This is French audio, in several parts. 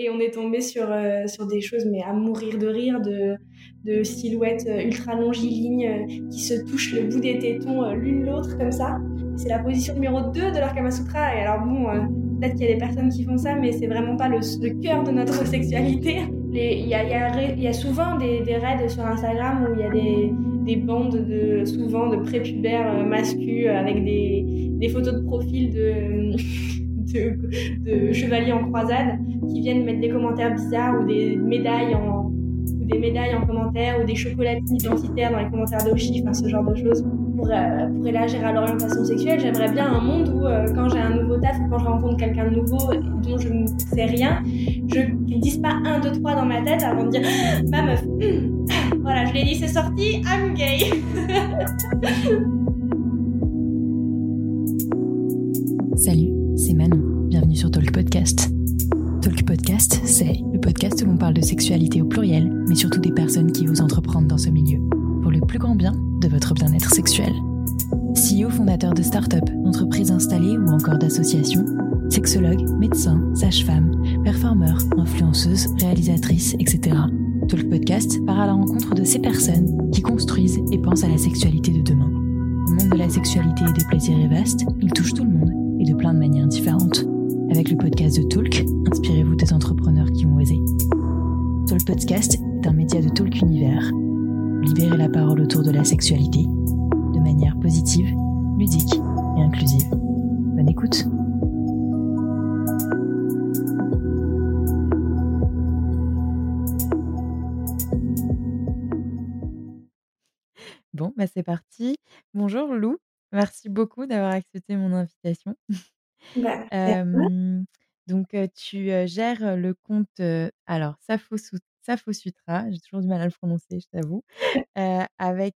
Et on est tombé sur, euh, sur des choses, mais à mourir de rire, de, de silhouettes euh, ultra longilignes euh, qui se touchent le bout des tétons l'une l'autre comme ça. C'est la position numéro 2 de leur Kama Sutra. Et alors bon, peut-être qu'il y a des personnes qui font ça, mais c'est vraiment pas le, cœur de notre sexualité. Il y, a, y, a, souvent des, des, raids sur Instagram où il y a des, des bandes de, souvent de prépubères masculins avec des, des photos de profil de de, chevaliers en croisade qui viennent mettre des commentaires bizarres ou des médailles en, ou des médailles en commentaire ou des chocolatines identitaires dans les commentaires d'Oshi, enfin ce genre de choses. Pour, euh, pour élargir à l'orientation sexuelle, j'aimerais bien un monde où euh, quand j'ai un nouveau taf ou quand je rencontre quelqu'un de nouveau dont je ne sais rien, je ne dise pas un, deux, trois dans ma tête avant de dire ma meuf, voilà, je l'ai dit, c'est sorti, I'm gay. le podcast où l'on parle de sexualité au pluriel, mais surtout des personnes qui osent entreprendre dans ce milieu, pour le plus grand bien de votre bien-être sexuel. CEO fondateur de start-up, d'entreprises installées ou encore d'associations, sexologue, médecin, sage-femme, performeur, influenceuse, réalisatrice, etc. Talk Podcast part à la rencontre de ces personnes qui construisent et pensent à la sexualité de demain. Le monde de la sexualité et des plaisirs est vaste, il touche tout le monde et de plein de manières différentes. Avec le podcast de Talk, inspirez-vous des entrepreneurs qui ont osé. Talk Podcast est un média de Talk Univers. Libérez la parole autour de la sexualité de manière positive, ludique et inclusive. Bonne écoute! Bon, bah c'est parti. Bonjour Lou. Merci beaucoup d'avoir accepté mon invitation. Bah, donc, tu gères le compte, alors Safo, Sutra, j'ai toujours du mal à le prononcer, je t'avoue, avec,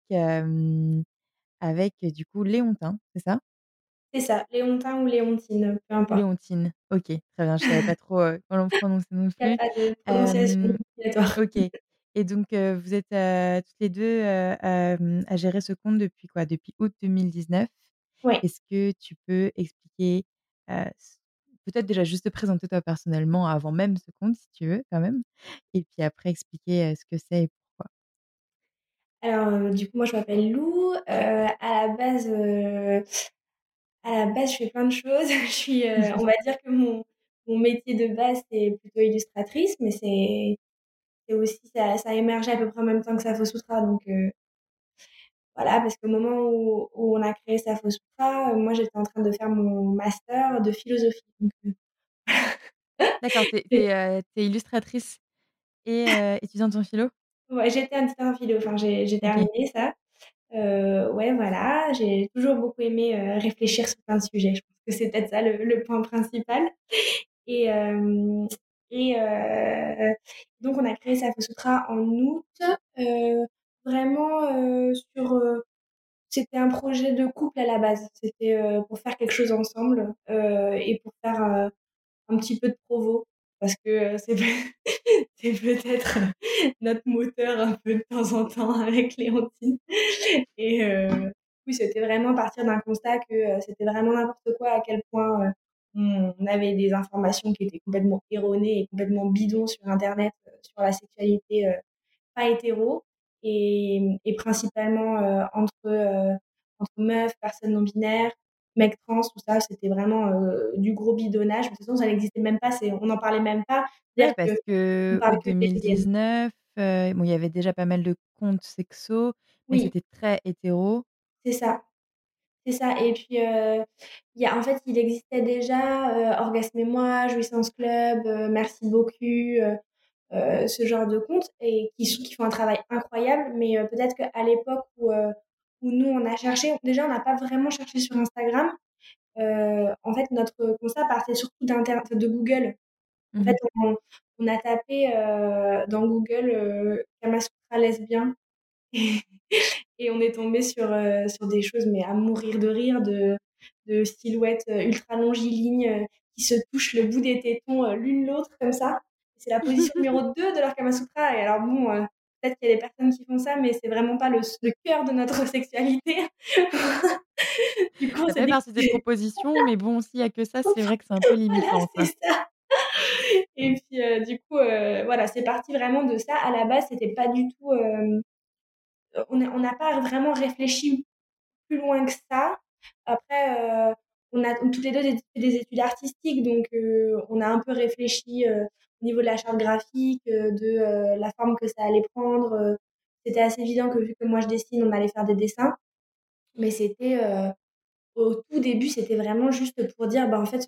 avec du coup Léontin, c'est ça? C'est ça, Léontin ou Léontine, peu importe. Léontine, ok, très bien, je ne savais pas trop comment le prononcer non plus. Il n'y a pas de prononciation Ok. Et donc, vous êtes toutes les deux à gérer ce compte depuis quoi? Depuis août 2019. Oui. Est-ce que tu peux expliquer, peut-être déjà juste te présenter toi personnellement avant même ce compte, si tu veux, quand même, et puis après expliquer ce que c'est et pourquoi Alors, du coup, moi, je m'appelle Lou. à la base, à la base, je fais plein de choses. je suis, on va dire que mon, mon métier de base, c'est plutôt illustratrice, mais c'est aussi ça, ça a émergé à peu près en même temps que Safo Sutra. Donc euh, voilà, parce qu'au moment où, où, on a créé Safo Sutra, euh, moi j'étais en train de faire mon master de philosophie. Euh, D'accord, tu es, illustratrice et étudiante en philo? Ouais, j'étais étudiante en philo, enfin j'ai terminé ça. ouais, voilà, j'ai toujours beaucoup aimé réfléchir sur plein de sujets. Je pense que c'est peut-être ça le, le, point principal. Et, et euh, donc, on a créé Safo Sutra en août, euh, vraiment euh, sur. c'était un projet de couple à la base. C'était pour faire quelque chose ensemble et pour faire un petit peu de provo parce que c'est peut-être notre moteur un peu de temps en temps avec Léontine. Et oui, c'était vraiment partir d'un constat que c'était vraiment n'importe quoi, à quel point on avait des informations qui étaient complètement erronées et complètement bidons sur Internet euh, sur la sexualité euh, pas hétéro et, et principalement euh, entre, entre meufs, personnes non binaires, mecs trans, tout ça, c'était vraiment du gros bidonnage. De toute façon, ça n'existait même pas, on n'en parlait même pas. parce que, en 2019, bon, il y avait déjà pas mal de comptes sexo, mais c'était très hétéro. C'est ça. C'est ça. Et puis, euh, y a, en fait, il existait déjà euh, Orgasme et moi, Jouissance Club, euh, Merci beaucoup, euh, ce genre de comptes, et qui, qui font un travail incroyable. Mais peut-être qu'à l'époque où, où nous, on a cherché, déjà, on n'a pas vraiment cherché sur Instagram. en fait, notre constat partait surtout de Google. En fait, mmh on, on a tapé dans Google Kamasutra lesbien. Et on est tombé sur, euh, sur des choses, mais à mourir de rire, de, de silhouettes euh, ultra longilignes euh, qui se touchent le bout des tétons l'une l'autre comme ça. C'est la position numéro 2 de leur Kama Sutra. Et alors bon, peut-être qu'il y a des personnes qui font ça, mais c'est vraiment pas le, le cœur de notre sexualité. du coup, ça fait partie des propositions, mais bon, s'il y a que ça, c'est vrai que c'est un peu limitant. ça. Et puis, du coup, voilà, c'est parti vraiment de ça. À la base, c'était pas du tout. on n'a pas vraiment réfléchi plus loin que ça. Après, on a toutes les deux fait des études artistiques, donc on a un peu réfléchi au niveau de la charte graphique, de la forme que ça allait prendre. c'était assez évident que vu que moi je dessine, on allait faire des dessins. Mais c'était au tout début, c'était vraiment juste pour dire, bah, en fait,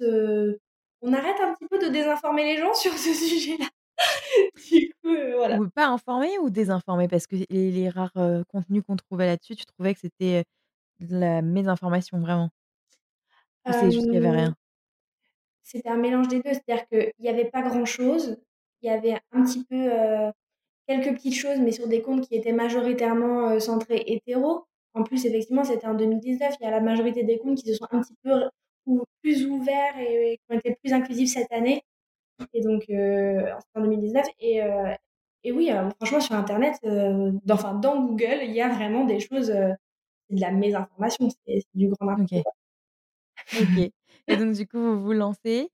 on arrête un petit peu de désinformer les gens sur ce sujet-là. du coup, voilà. Pas informer ou désinformer Parce que les, les rares contenus qu'on trouvait là-dessus, tu trouvais que c'était de la mésinformation vraiment Ou c'est juste qu'il y avait rien? C'était un mélange des deux, c'est-à-dire qu'il y avait pas grand-chose. Il y avait un petit peu, quelques petites choses, mais sur des comptes qui étaient majoritairement, centrés hétéros. En plus, effectivement, c'était en 2019. Il y a la majorité des comptes qui se sont un petit peu ou plus ouverts et, qui ont été plus inclusifs cette année. Et donc, en 2019. Et, et oui, franchement, sur Internet, dans, enfin, dans Google, il y a vraiment des choses, c'est de la mésinformation, c'est du grand n'importe OK. Et donc du coup, vous vous lancez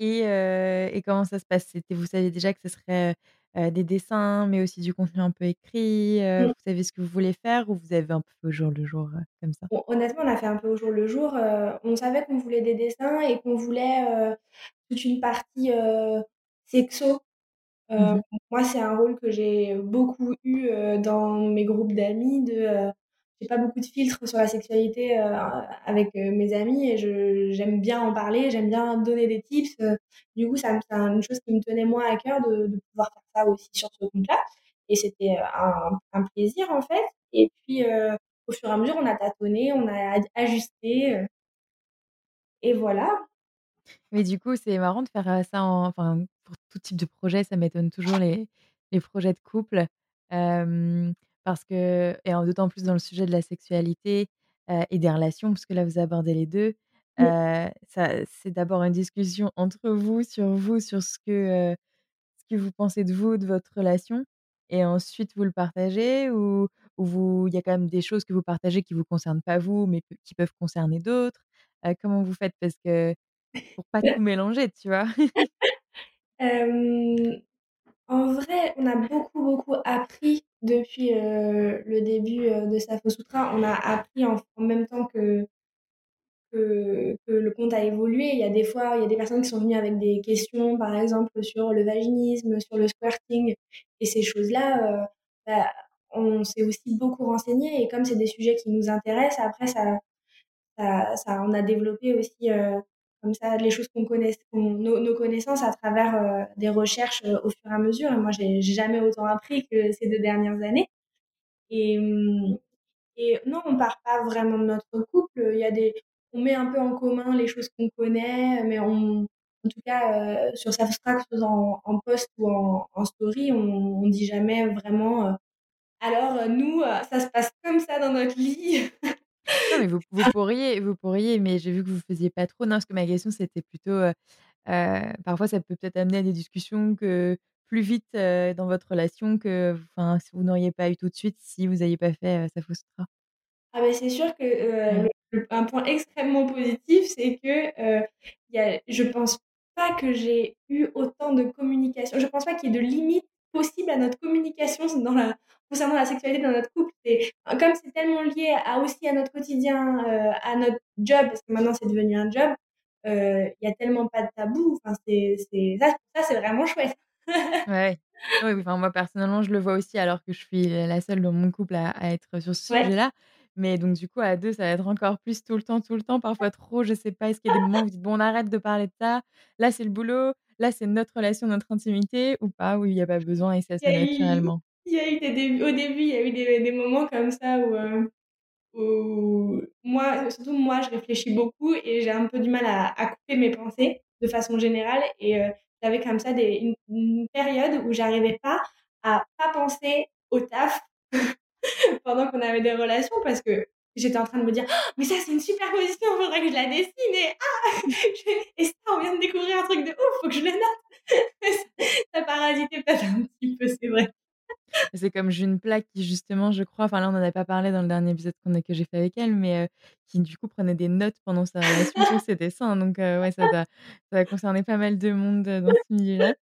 et et comment ça se passe? C'était vous saviez déjà que ce serait, des dessins, mais aussi du contenu un peu écrit, Mmh. vous savez ce que vous voulez faire ou vous avez un peu fait au jour le jour, comme ça? honnêtement, on a fait un peu au jour le jour, on savait qu'on voulait des dessins et qu'on voulait, toute une partie, sexo. Mmh moi, c'est un rôle que j'ai beaucoup eu, dans mes groupes d'amis de, j'ai pas beaucoup de filtres sur la sexualité euh, avec euh, mes amis et j'aime bien en parler, j'aime bien donner des tips. Euh. du coup, c'est une chose qui me tenait moins à cœur de, pouvoir faire ça aussi sur ce compte-là. Et c'était un, plaisir en fait. Et puis, au fur et à mesure, on a tâtonné, on a ajusté. et voilà. Mais du coup, c'est marrant de faire ça en, enfin, pour tout type de projet, ça m'étonne toujours les, les projets de couple. Parce que et d'autant plus dans le sujet de la sexualité, et des relations, parce que là vous abordez les 2, Mmh. ça c'est d'abord une discussion entre vous, sur vous, sur ce que, ce que vous pensez de vous, de votre relation et ensuite vous le partagez ou ou vous il y a quand même des choses que vous partagez qui vous concernent pas vous, mais qui peuvent concerner d'autres? comment vous faites? Parce que pour pas tout mélanger, tu vois? En vrai, on a beaucoup, beaucoup appris depuis, heu, le début, heu, de Safo Sutra. On a appris en même temps que que que le compte a évolué. Il y a des fois, il y a des personnes qui sont venues avec des questions, par exemple, sur le vaginisme, sur le squirting et ces choses-là, heu, bah, on s'est aussi beaucoup renseigné et comme c'est des sujets qui nous intéressent, après ça ça ça on a développé aussi, heu, comme ça les choses qu'on connaisse nos connaissances à travers, heu, des recherches, heu, au fur et à mesure. Et moi j'ai jamais autant appris que ces 2 dernières années. Et mmh et non, on part pas vraiment de notre couple, il y a des on met un peu en commun les choses qu'on connaît, mais on en tout cas, heu, sur Substract, en en post ou en story, on on dit jamais vraiment, «Alors, nous, ça se passe comme ça dans notre lit». Non, mais vous vous pourriez vous pourriez, mais j'ai vu que vous faisiez pas trop. Non, parce que ma question, c'était plutôt, heu heu, parfois ça peut peut-être amener à des discussions que plus vite, heu, dans votre relation que enfin, si vous n'auriez pas eu tout de suite si vous aviez pas fait, heu, Safo Sutra. Ah beh, c'est sûr que, le un point extrêmement positif, c'est que, heu, il y a je pense pas que j'ai eu autant de communication je pense pas qu'il y ait de limites possibles à notre communication dans la concernant la sexualité dans notre couple. C'est comme c'est tellement lié à aussi à notre quotidien, heu, à notre job, parce que maintenant c'est devenu un job, heu, il y a tellement pas de tabou, enfin c'est c'est ça ça c'est vraiment chouette. Ouais. Oui, oui, enfin, moi, personnellement, je le vois aussi alors que je suis la seule dans mon couple à à être sur ce Ouais. sujet-là. Mais donc du coup, à 2, ça va être encore plus tout le temps, tout le temps, parfois trop, je sais pas. Est-ce qu'il y a des moments où vous dites: «Bon, on arrête de parler de ça, là, c'est le boulot, là, c'est notre relation, notre intimité» ou pas? Ou il y a pas besoin et ça se fait naturellement? il y a eu des débuts au début, il y a eu des des moments comme ça où, heu Où moi, surtout moi, je réfléchis beaucoup et j'ai un peu du mal à à couper mes pensées de façon générale et heu, j'avais comme ça des une une période où j'arrivais pas à pas penser au taf pendant qu'on avait des relations parce que j'étais en train de me dire: «Oh, «Mais ça, c'est une super position, faudrait que je la dessine et ah! et ça, on vient de découvrir un truc de ouf, faut que je le note». Ça parasitait peut-être un petit peu, c'est vrai. C'est comme June Plaque qui justement, je crois, enfin là, on en a pas parlé dans le dernier épisode qu'on a que j'ai fait avec elle, mais qui du coup prenait des notes pendant sa relation sur ses dessins, donc heu, ouais, ça doit ça doit concerner pas mal de monde, dans ce milieu-là.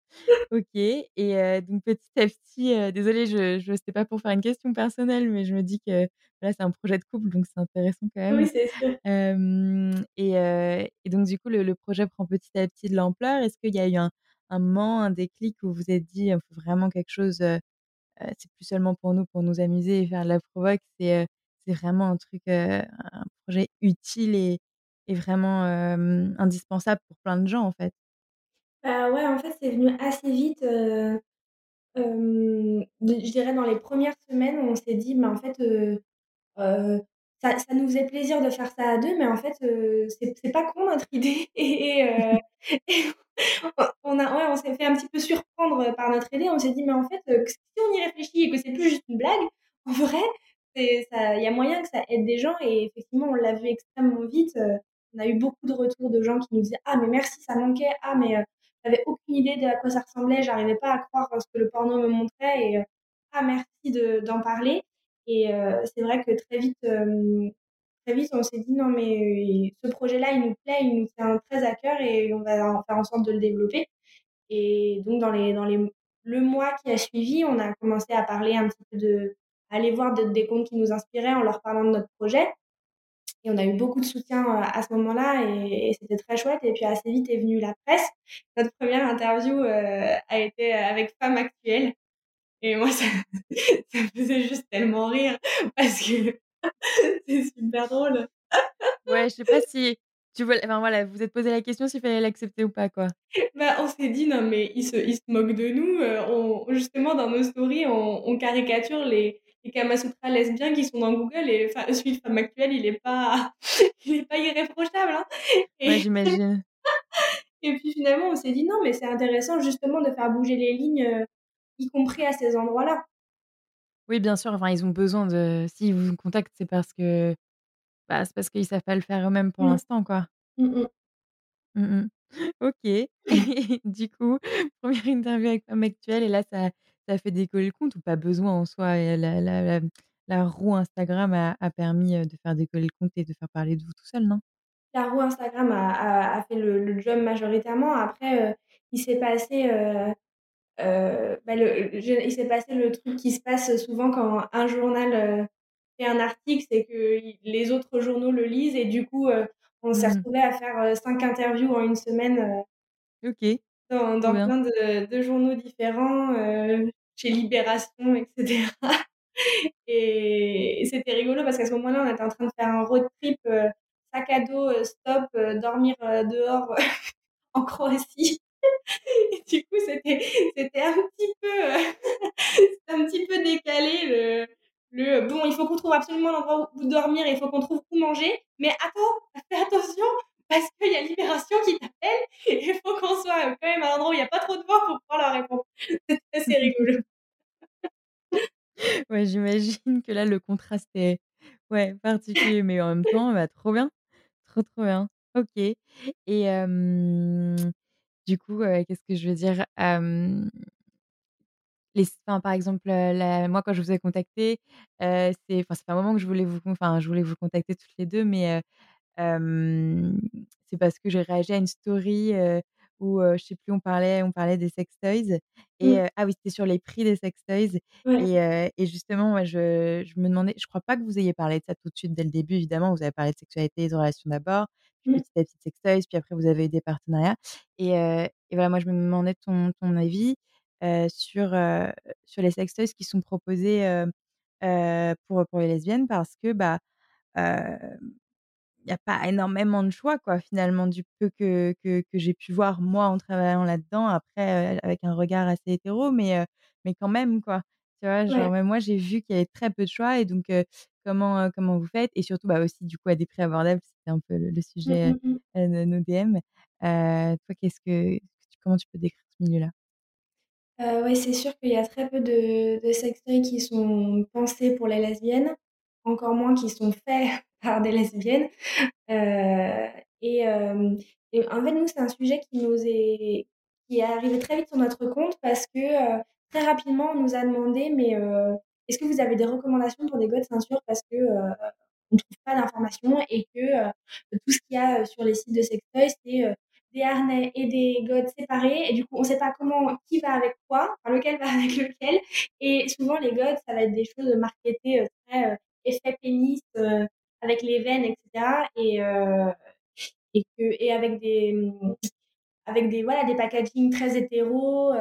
OK et donc petit à petit, désolée, je je c'était pas pour faire une question personnelle, mais je me dis que là, c'est un projet de couple, donc c'est intéressant quand Oui, même. c'est sûr. Et et donc du coup, le le projet prend petit à petit de l'ampleur. Est-ce qu'il y a eu un un moment, un déclic où vous vous êtes dit: «Il faut vraiment quelque chose, c'est plus seulement pour nous, pour nous amuser et faire de la provoque, c'est, c'est vraiment un truc, heu, un projet utile et vraiment, indispensable pour plein de gens, en fait»? Bah, ouais, en fait, c'est venu assez vite, je dirais dans les premières semaines on s'est dit: «Mais en fait, ça ça nous faisait plaisir de faire ça à 2, mais en fait, heu, c'est pas con notre idée» et et on a ouais, on s'est fait un petit peu surprendre par notre idée. On s'est dit: «Mais en fait, heu, si on y réfléchit et que c'est plus juste une blague, en vrai, il y a moyen que ça aide des gens» et effectivement, on l'a vu extrêmement vite, heu, on a eu beaucoup de retours de gens qui nous disaient: «Ah mais merci, ça manquait. Ah mais, heu, j'avais aucune idée de à quoi ça ressemblait, j'arrivais pas à croire ce que le porno me montrait et ah merci de d'en parler» et heu, c'est vrai que très vite, hem, très vite, on s'est dit: «Non mais ce projet-là, il nous plaît, il nous tient très à cœur et on va faire en sorte de le développer» et donc dans le mois qui a suivi, on a commencé à parler un petit peu de aller voir de des comptes qui nous inspiraient en leur parlant de notre projet. Et on a eu beaucoup de soutien, à ce moment-là et c'était très chouette. Et puis assez vite est venue la presse. Notre 1re interview, a été avec Femme Actuelle et moi ça ça me faisait juste tellement rire parce que c'est super drôle. Ouais, je sais pas si tu vois enfin voilà, vous vous êtes posé la question s'il fallait l'accepter ou pas, quoi? Bah, on s'est dit: «Non mais ils se ils se moquent de nous, on» justement dans nos stories, on on caricature les les Kamasutra lesbiens qui sont dans Google et enfin celui de Femme Actuelle, il est pas il est pas irréprochable, hein et Ouais, j'imagine. et puis finalement, on s'est dit: «Non mais c'est intéressant justement de faire bouger les lignes, heu, y compris à ces endroits-là». Oui, bien sûr, enfin, ils ont besoin de s'ils vous contactent, c'est parce que, bah, c'est parce qu'ils savent pas le faire eux-mêmes pour Mmh. l'instant, quoi. Mmh mh. Mmh mh. OK du coup, 1re interview avec Femme Actuelle et là, ça ça a fait décoller le compte ou pas besoin en soi et la la la la roue Instagram a a permis, heu, de faire décoller le compte et de faire parler de vous tout seul, non? La roue Instagram a a a fait le le job majoritairement. Après, heu, il s'est passé, heu heu, bah, le il s'est passé le truc qui se passe souvent quand un journal, heu, fait un article, c'est que les autres journaux le lisent et du coup, heu, on s'est Mmh. retrouvés à faire, 5 interviews en 1 semaine, OK. dans plein de de journaux différents, chez Libération et cetera et c'était rigolo parce qu'à ce moment-là, on était en train de faire un road trip, sac à dos, stop, dormir, dehors en Croatie du coup, c'était c'était un petit peu, un petit peu décalé le le: «Bon, il faut qu'on trouve absolument l'endroit où dormir il faut qu'on trouve où manger, mais attends, fais attention parce qu'il y a Libération qui t'appelle et il faut qu'on soit, quand même à un endroit où il y a pas trop de vent pour pouvoir leur répondre». C'était assez rigolo. Ouais, j'imagine que là, le contraste est, ouais, particulier, mais en même temps, bah, trop bien, trop, trop bien. OK et du coup, heu, qu'est-ce que je veux dire? Les par exemple, la moi, quand je vous ai contactés, heu, c'est enfin, fait un moment que je voulais vous enfin, je voulais vous contacter toutes les 2, mais c'est parce que j'ai réagi à une story, où, heu, je sais plus, on parlait on parlait des sextoys et Mmh. heu ah oui, c'était sur les prix des sextoys Ouais. et et justement, ouais, je je me demandais je crois pas que vous ayez parlé de ça tout de suite dès le début, évidemment, vous avez parlé de sexualité et de relations d'abord, puis Mmh. petit à petit sextoys, puis après vous avez eu des partenariats et et voilà, moi, je me demandais ton ton avis, sur, sur les sextoys qui sont proposés, pour pour les lesbiennes parce que, bah, hem, il y a pas énormément de choix, quoi, finalement, du peu que que que j'ai pu voir, moi, en travaillant là-dedans. Après, avec un regard assez hétéro, mais mais quand même, quoi. Tu vois? Genre, Ouais. même moi, j'ai vu qu'il y avait très peu de choix et donc comment, comment vous faites? Et surtout, bah, aussi, du coup, à des prix abordables, c'était un peu le le Mmh, sujet, mmh mh. heu, de nos DM. Toi, qu'est-ce que comment tu peux décrire ce milieu-là? Ouais, c'est sûr qu'il y a très peu de de sextoys qui sont pensés pour les lesbiennes, encore moins qui sont faits par des lesbiennes. Heu et hem et en fait, nous, c'est un sujet qui nous est qui est arrivé très vite sur notre compte parce que, heu très rapidement, on nous a demandé, mais est-ce que vous avez des recommandations pour des de ceinture parce que on ne trouve pas d'informations et que tout ce qu'il y a sur les sites de sextoy, c'est des harnais et des godes séparés et du coup on ne sait pas comment qui va avec quoi, enfin lequel va avec lequel et souvent les godes ça va être des choses marketées très effet pénis avec les veines etc et et que et avec des avec des voilà des packaging très hétéro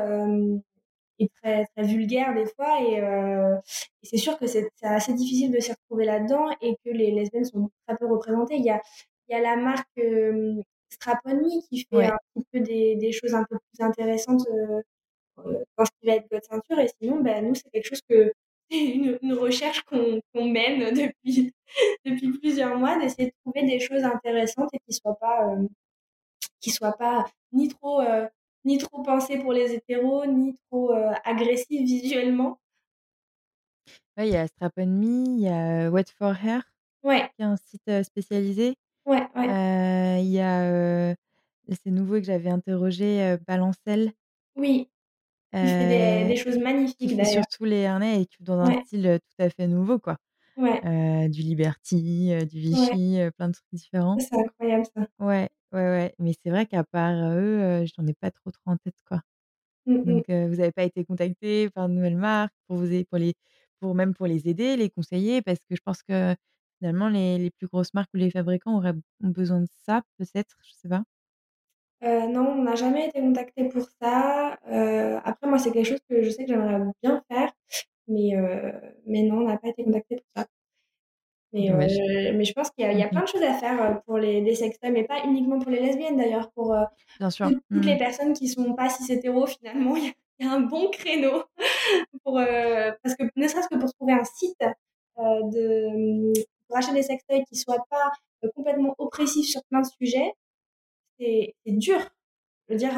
et très très vulgaires des fois et, et c'est sûr que c'est assez difficile de s'y retrouver là-dedans et que les lesbiennes sont très peu représentées il y a il y a la marque Strap qui fait un petit peu des, des, choses un peu plus intéressantes euh, dans ce qui va être votre ceinture. Et sinon, ben, nous, c'est quelque chose que une, une recherche qu'on mène depuis, depuis plusieurs mois, d'essayer de trouver des choses intéressantes et qui soient pas, euh, qui soient pas ni trop, euh, ni trop pensées pour les hétéros, ni trop euh, agressives visuellement. Ouais, il y a Strap il y a Wet for Hair, ouais. qui est un site spécialisé. Ouais, ouais. Il y a, c'est nouveau que j'avais interrogé, Balancelle. Oui. Il fait des, des choses magnifiques d'ailleurs. Surtout les harnais et dans un style tout à fait nouveau, quoi. Ouais. du Liberty, du Vichy, plein de trucs différents. C'est incroyable ça. Ouais, ouais, ouais. Mais c'est vrai qu'à part eux, j'en ai pas trop, trop en tête, quoi. Mmh Donc, vous n'avez pas été contacté par de nouvelles marques pour vous aider, pour les, pour même pour les aider, les conseiller, parce que je pense que finalement les, les plus grosses marques ou les fabricants auraient ont besoin de ça, peut-être, je sais pas. Non, on n'a jamais été contacté pour ça. après, moi, c'est quelque chose que je sais que j'aimerais bien faire, mais, mais non, on n'a pas été contacté pour ça. Mais, mais je pense qu'il y, a, y a plein de choses à faire pour les, les sextoys, mais pas uniquement pour les lesbiennes d'ailleurs, pour Bien sûr. toutes, toutes Mmh. les personnes qui sont pas cis hétéros finalement, il y, a un bon créneau pour parce que ne serait-ce que pour trouver un site de pour acheter des sextoys qui soient pas complètement oppressifs sur plein de sujets, c'est dur. Je veux dire,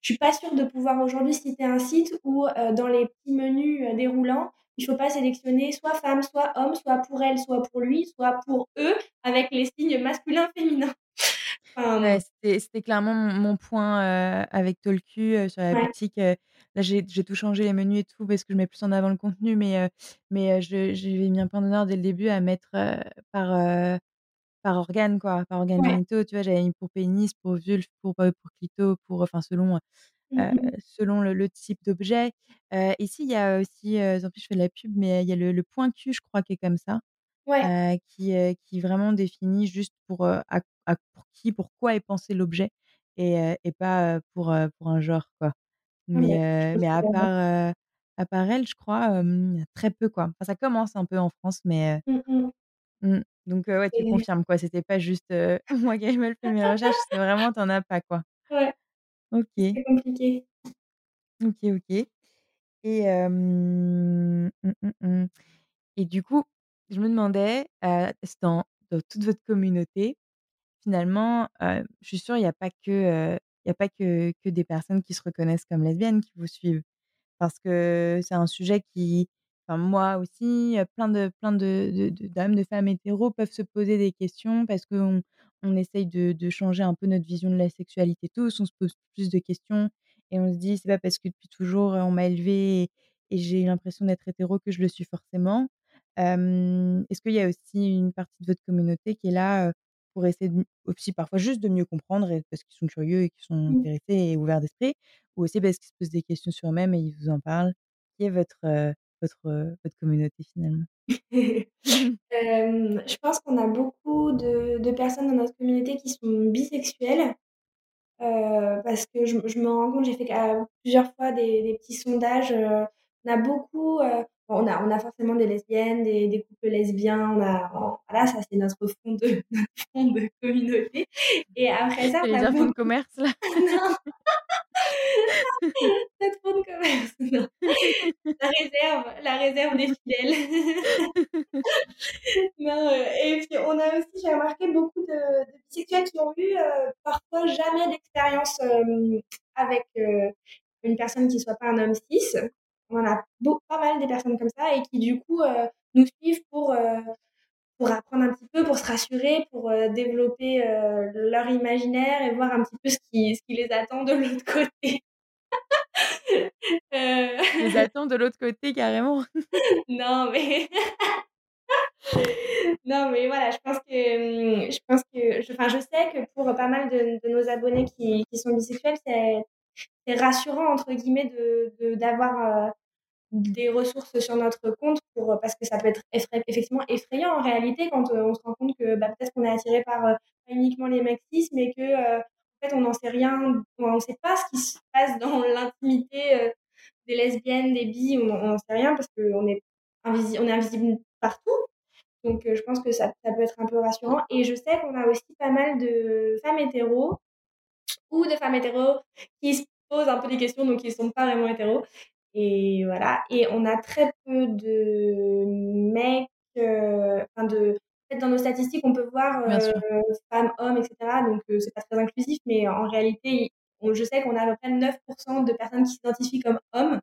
je suis pas sûre de pouvoir aujourd'hui citer un site où dans les petits menus déroulants il faut pas sélectionner soit femme, soit homme, soit pour elle, soit pour lui, soit pour eux, avec les signes masculins, féminins. ouais, c'était clairement mon, point euh, avec Tolku euh, sur la boutique. Euh, là, j'ai tout changé les menus et tout parce que je mets plus en avant le contenu, mais, mais j'ai mis un point d'honneur dès le début à mettre par, par organe, quoi, par organe génitaux. Tu vois, j'avais mis pour pénis, pour vulve, pour, pour clito, pour, enfin, selon Mmh selon le, type d'objet. ici, il y a aussi, en plus je fais de la pub, mais il y a le, point Q, je crois, qui est comme ça, qui, qui vraiment définit juste pour, à, pour qui, pourquoi est pensé l'objet et, et pas pour, pour un genre, quoi. Mais, mais à part, à part elle, je crois, très peu, quoi. Enfin, ça commence un peu en France, mais. Mmh mmh, donc, ouais, tu confirmes, quoi. C'était pas juste moi qui ai mal fait mes recherches, c'est vraiment, t'en as pas, quoi. Ouais. Ok. C'est compliqué. Ok, ok. Et, mmh, mmh, et du coup, je me demandais, dans, dans, toute votre communauté, finalement, je suis sûre, il n'y a pas que, il a pas que, que des personnes qui se reconnaissent comme lesbiennes qui vous suivent. Parce que c'est un sujet qui, enfin, moi aussi, plein de, plein de, de, d'hommes, de, femmes hétéros peuvent se poser des questions parce qu'on on essaye de, de changer un peu notre vision de la sexualité tous, on se pose plus de questions et on se dit, c'est pas parce que depuis toujours on m'a élevé et, j'ai eu l'impression d'être hétéro que je le suis forcément. Est-ce qu'il y a aussi une partie de votre communauté qui est là pour essayer de, aussi parfois juste de mieux comprendre et parce qu'ils sont curieux et qu'ils sont Mmh. intéressés et ouverts d'esprit, ou aussi parce qu'ils se posent des questions sur eux-mêmes et ils vous en parlent? Qui est votre, votre, votre communauté finalement Je pense qu'on a beaucoup de, personnes dans notre communauté qui sont bisexuelles. parce que je, me rends compte, j'ai fait plusieurs fois des petits sondages. on a beaucoup, on, a, on a forcément des lesbiennes, des, des couples lesbiens. On a, voilà, ça c'est notre fond de, notre fond de communauté. Et après ça, on a beaucoup... de commerce là. non. notre fond de commerce, non. La réserve, la réserve des fidèles. non, et puis on a aussi, j'ai remarqué beaucoup de, de, bisexuels qui ont eu parfois jamais d'expérience avec une personne qui soit pas un homme cis. On a pas mal des personnes comme ça et qui du coup nous suivent pour pour apprendre un petit peu, pour se rassurer, pour développer leur imaginaire et voir un petit peu ce qui, ce qui les attend de l'autre côté. les attends de l'autre côté carrément. Non, mais non, mais voilà, je pense que, mmh, je pense que je enfin, je sais que pour pas mal de de nos abonnés qui qui sont bisexuels, c'est c'est «rassurant» entre guillemets de d'avoir, des ressources sur notre compte pour parce que ça peut être effectivement effrayant en réalité quand, heu, on se rend compte que, bah, peut-être qu'on est attiré par, heu, pas uniquement les cis, mais que, en fait, on n'en sait rien, on sait pas ce qui se passe dans l'intimité, des lesbiennes, des bis, on n'en sait rien parce qu'on est invisi on est invisible partout. Donc, je pense que ça ça peut être un peu rassurant. Et je sais qu'on a aussi pas mal de femmes hétéros ou de femmes hétéros qui se posent un peu des questions, donc qui sont pas vraiment hétéros et voilà. Et on a très peu de mecs, heu, enfin de en fait, dans nos statistiques, on peut voir, sûr. femmes, hommes et cetera, donc heu, c'est pas très inclusif, mais en réalité, on je sais qu'on a à peu près 9% de personnes qui s'identifient comme hommes,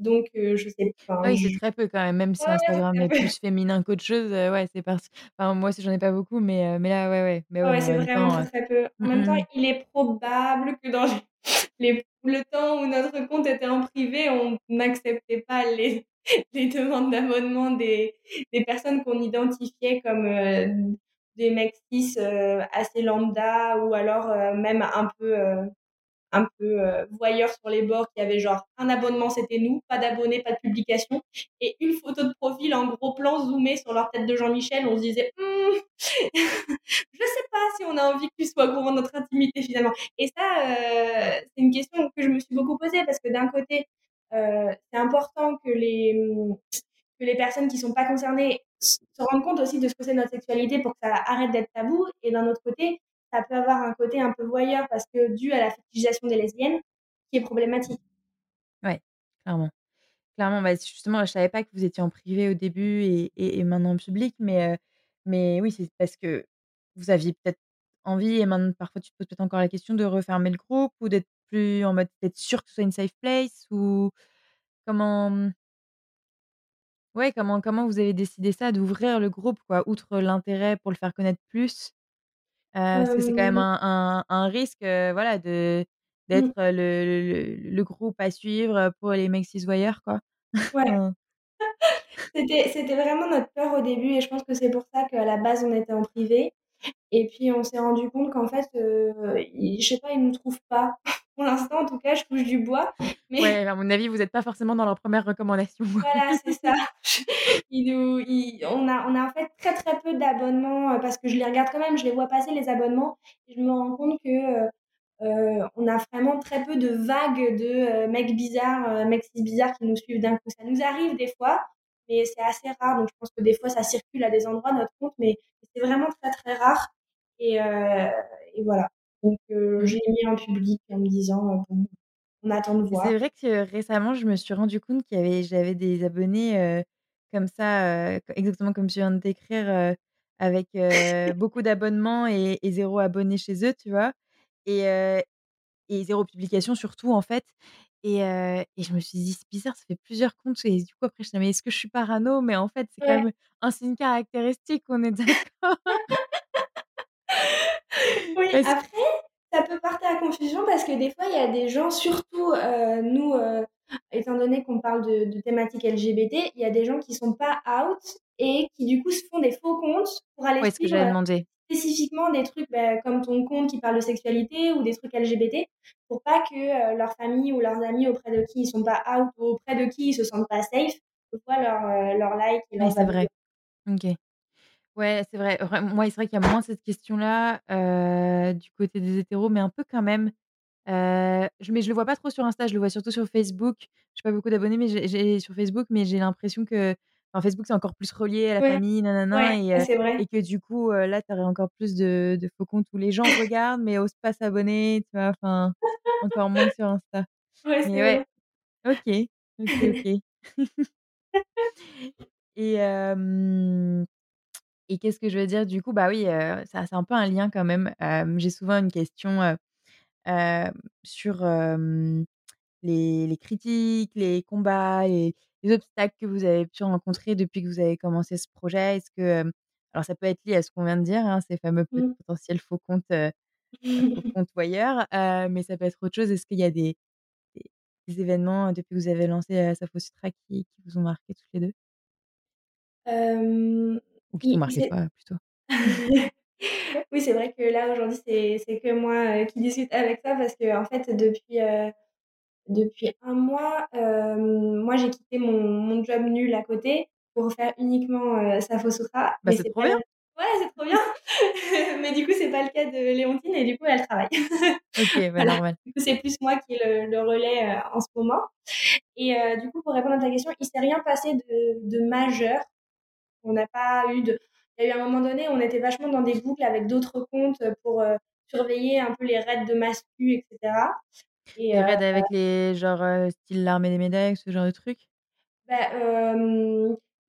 donc heu, je sais Ah enfin oui, c'est très peu quand même, même si ouais, Instagram est plus féminin qu'autre chose, heu, ouais, c'est parti. Enfin, moi aussi, j'en ai pas beaucoup, mais mais là, ouais, ouais, mais Ouais, c'est même vraiment temps, très, peu. En mmh, même temps, il est probable que dans les le temps où notre compte était en privé, on n'acceptait pas les les demandes d'abonnement des des personnes qu'on identifiait comme, des mecs cis, assez lambda ou alors, même un peu, un peu euh, voyeur sur les bords qui avait genre un abonnement c'était nous, pas d'abonnés, pas de publication et une photo de profil en gros plan zoomé sur leur tête de Jean-Michel, on se disait Hum, je sais pas si on a envie que tu sois au courant de notre intimité finalement. Et ça, euh, c'est une question que je me suis beaucoup posée parce que d'un côté, euh, c'est important que les que les personnes qui sont pas concernées se rendent compte aussi de ce que c'est notre sexualité pour que ça arrête d'être tabou. Et d'un autre côté, ça peut avoir un côté un peu voyeur parce que dû à la fétichisation des lesbiennes, qui est problématique. Ouais, clairement. Clairement, bah, justement, je savais pas que vous étiez en privé au début et maintenant en public, mais heu, mais oui, c'est parce que vous aviez peut-être envie et maintenant parfois tu te poses peut-être encore la question de refermer le groupe ou d'être plus en mode d'être sûr que ce soit une safe place ou comment, ouais, comment comment vous avez décidé ça, d'ouvrir le groupe quoi, outre l'intérêt pour le faire connaître plus? Heu, parce que c'est quand même Euh, un un un risque, voilà, de d'être, mm, le le groupe à suivre, pour les mecs cisvoyeurs quoi. ouais, Enfin, c'était c'était vraiment notre peur au début et je pense que c'est pour ça qu'à la base on était en privé. Et puis on s'est rendu compte qu'en fait, heu, ils je sais pas, ils nous trouvent pas. Pour l'instant, en tout cas, je touche du bois, mais Ouais, à mon avis, vous êtes pas forcément dans leurs premières recommandations. voilà, c'est ça. Ils nous ils on a on a en fait très, très peu d'abonnements, heu, parce que je les regarde quand même, je les vois passer les abonnements et je me rends compte que, heu heu, on a vraiment très peu de vagues de, mecs bizarres, mecs cis bizarres qui nous suivent d'un coup. Ça nous arrive des fois, mais c'est assez rare, donc je pense que des fois ça circule à des endroits notre compte, mais c'est vraiment très, très rare et et voilà. Donc Mmh. je l'ai mis en public en me disant, heu: «Bon, on attend de Et c'est voir». vrai que récemment, je me suis rendu compte qu'il y avait j'avais des abonnés, comme ça, exactement comme tu viens de décrire, avec, beaucoup d'abonnements et et 0 abonné chez eux, tu vois? Et et 0 publication surtout, en fait et et je me suis dit: «C'est bizarre, ça fait plusieurs comptes» et du coup, après, je me suis dit: «Mais est-ce que je suis parano?» mais en fait, c'est quand Ouais. même un signe caractéristique, on est d'accord? Oui, après, ça peut porter à confusion parce que des fois, il y a des gens, surtout heu, nous, heu, étant donné qu'on parle de de thématiques LGBT, il y a des gens qui sont pas out et qui du coup se font des faux comptes pour aller que suivre, demander. spécifiquement des trucs, bah, comme ton compte qui parle de sexualité ou des trucs LGBT pour pas que, heu, leur famille ou leurs amis auprès de qui ils sont pas out ou auprès de qui ils se sentent pas safe, voient leurs, heu, leurs likes et Oui, leurs c'est vrai. OK. Ouais, c'est vrai. Moi, c'est vrai qu'il y a moins cette question-là, du côté des hétéros, mais un peu quand même. Heu, je mais je le vois pas trop sur Insta, je le vois surtout sur Facebook. J'ai pas beaucoup d'abonnés, mais j'ai j'ai sur Facebook, mais j'ai l'impression que enfin, Facebook, c'est encore plus relié à la Ouais, famille, ouais, nanana et c'est vrai. et que du coup, heu, là, tu aurais encore plus de de faux comptes où les gens regardent, mais osent pas s'abonner, tu vois? Enfin, encore moins que sur Insta. Ouais, Mais c'est ouais, vrai. OK. OK, OK. Et et qu'est-ce que je veux dire? Du coup, bah, oui, ça c'est un peu un lien quand même. J'ai souvent une question, sur, les les critiques, les combats, les les obstacles que vous avez pu rencontrer depuis que vous avez commencé ce projet. Est-ce que, alors ça peut être lié à ce qu'on vient de dire, hein, ces fameux Mmh. potentiels faux comptes, faux comptes voyeurs, heu, mais ça peut être autre chose. Est-ce qu'il y a des des des événements depuis que vous avez lancé Safo Sutra qui, qui vous ont marqué toutes les deux? Ou qui t'ont marqué toi plutôt? Oui, c'est vrai que là aujourd'hui c'est que moi qui discute avec toi parce que en fait depuis depuis un mois, moi j'ai quitté mon, mon, job nul à côté pour faire uniquement Safo Sutra. Bah, c'est trop bien. Ouais, c'est trop bien. mais du coup, c'est pas le cas de Léontine et du coup, elle travaille. ok, bah, normal. Du coup, c'est plus moi qui ai le, relais euh, en ce moment. Et euh, du coup, pour répondre à ta question, il s'est rien passé de, de majeur. On n'a pas eu de. Il y a eu un moment donné, on était vachement dans des boucles avec d'autres comptes pour euh, surveiller un peu les raids de mascu, etc. Et, les raids avec les genre style l'armée des médailles, ce genre de trucs? Bah,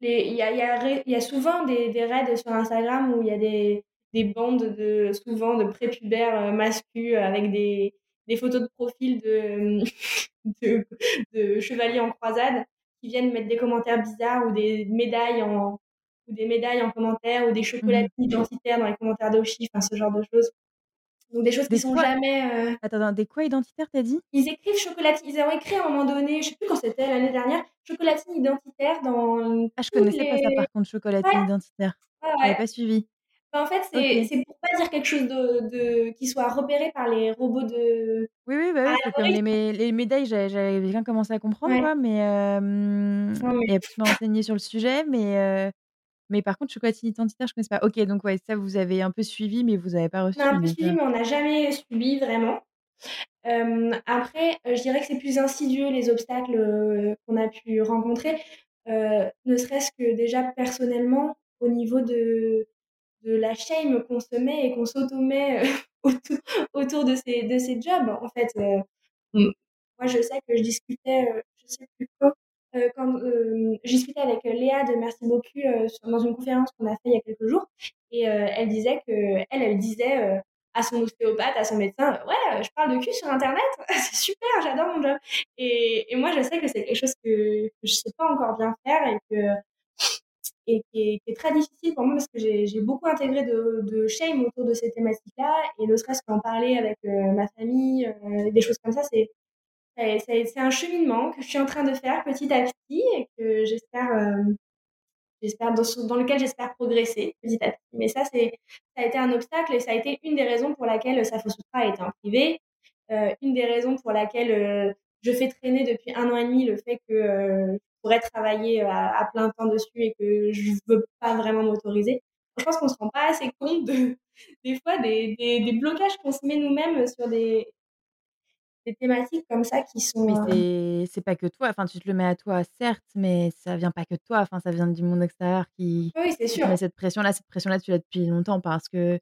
il y a, y, a, y a, souvent des, des, raids sur Instagram où il y a des, des, bandes de souvent de prépubères euh, masculins avec des, des, photos de profil de, de, de, chevaliers en croisade qui viennent mettre des commentaires bizarres ou des médailles en ou des médailles en commentaire ou des chocolatines mmh identitaires dans les commentaires d'Oshi, enfin ce genre de choses. Donc des choses qui sont jamais. Euh... Attends, des quoi identitaires, t'as dit? Ils écrivent chocolatine. Ils ont écrit à un moment donné, je sais plus quand c'était l'année dernière, chocolatine identitaire dans. Ah, je connaissais pas ça par contre, chocolatine identitaire. Ouais, ouais. Pas suivi. Bah, en fait, c'est okay. pour pas dire quelque chose de, de, qui soit repéré par les robots de. Oui, oui, bah, oui comme les, mé les médailles, j'avais bien commencé à comprendre, quoi, mais, euh, non, mais... et puis m'enseigner sur le sujet, mais. Euh... Mais par contre, chocolatine identitaire, je ne connais pas. Ok, donc ouais, ça, vous avez un peu suivi, mais vous n'avez pas reçu. On a un peu suivi, mais on n'a jamais subi vraiment. Euh, après, je dirais que c'est plus insidieux les obstacles qu'on a pu rencontrer, euh, ne serait-ce que déjà personnellement au niveau de, de la shame qu'on se met et qu'on s'auto-met autour, autour, de, ces, de ces jobs. En fait, moi, je sais que je discutais, je sais plus quoi, euh, quand euh, j'ai discuté avec Léa de Merci beaucoup euh, dans une conférence qu'on a fait il y a quelques jours, et elle disait que elle, elle disait à son ostéopathe, à son médecin, ouais, je parle de cul sur Internet, c'est super, j'adore mon job. Et, et, moi, je sais que c'est quelque chose que, que je sais pas encore bien faire et que et qui est, très difficile pour moi parce que j'ai beaucoup intégré de, de, shame autour de ces thématiques-là et ne serait-ce qu'en parler avec ma famille, des choses comme ça, c'est c'est un cheminement que je suis en train de faire petit à petit et que j'espère, euh, dans, lequel j'espère progresser petit à petit. Mais ça, c'est, ça a été un obstacle et ça a été une des raisons pour laquelle Safo Sutra a été en privé, euh, une des raisons pour laquelle euh, je fais traîner depuis un an et demi le fait que je pourrais travailler à, plein temps dessus et que je veux pas vraiment m'autoriser. Je pense qu'on se rend pas assez compte de, des fois des, des blocages qu'on se met nous-mêmes sur des, des thématiques comme ça qui sont. Mais c'est pas que toi. Enfin, tu te le mets à toi, certes, mais ça vient pas que de toi. Enfin, ça vient du monde extérieur qui. Oui, c'est sûr. Mais cette pression-là, cette pression-là, tu l'as depuis longtemps parce que.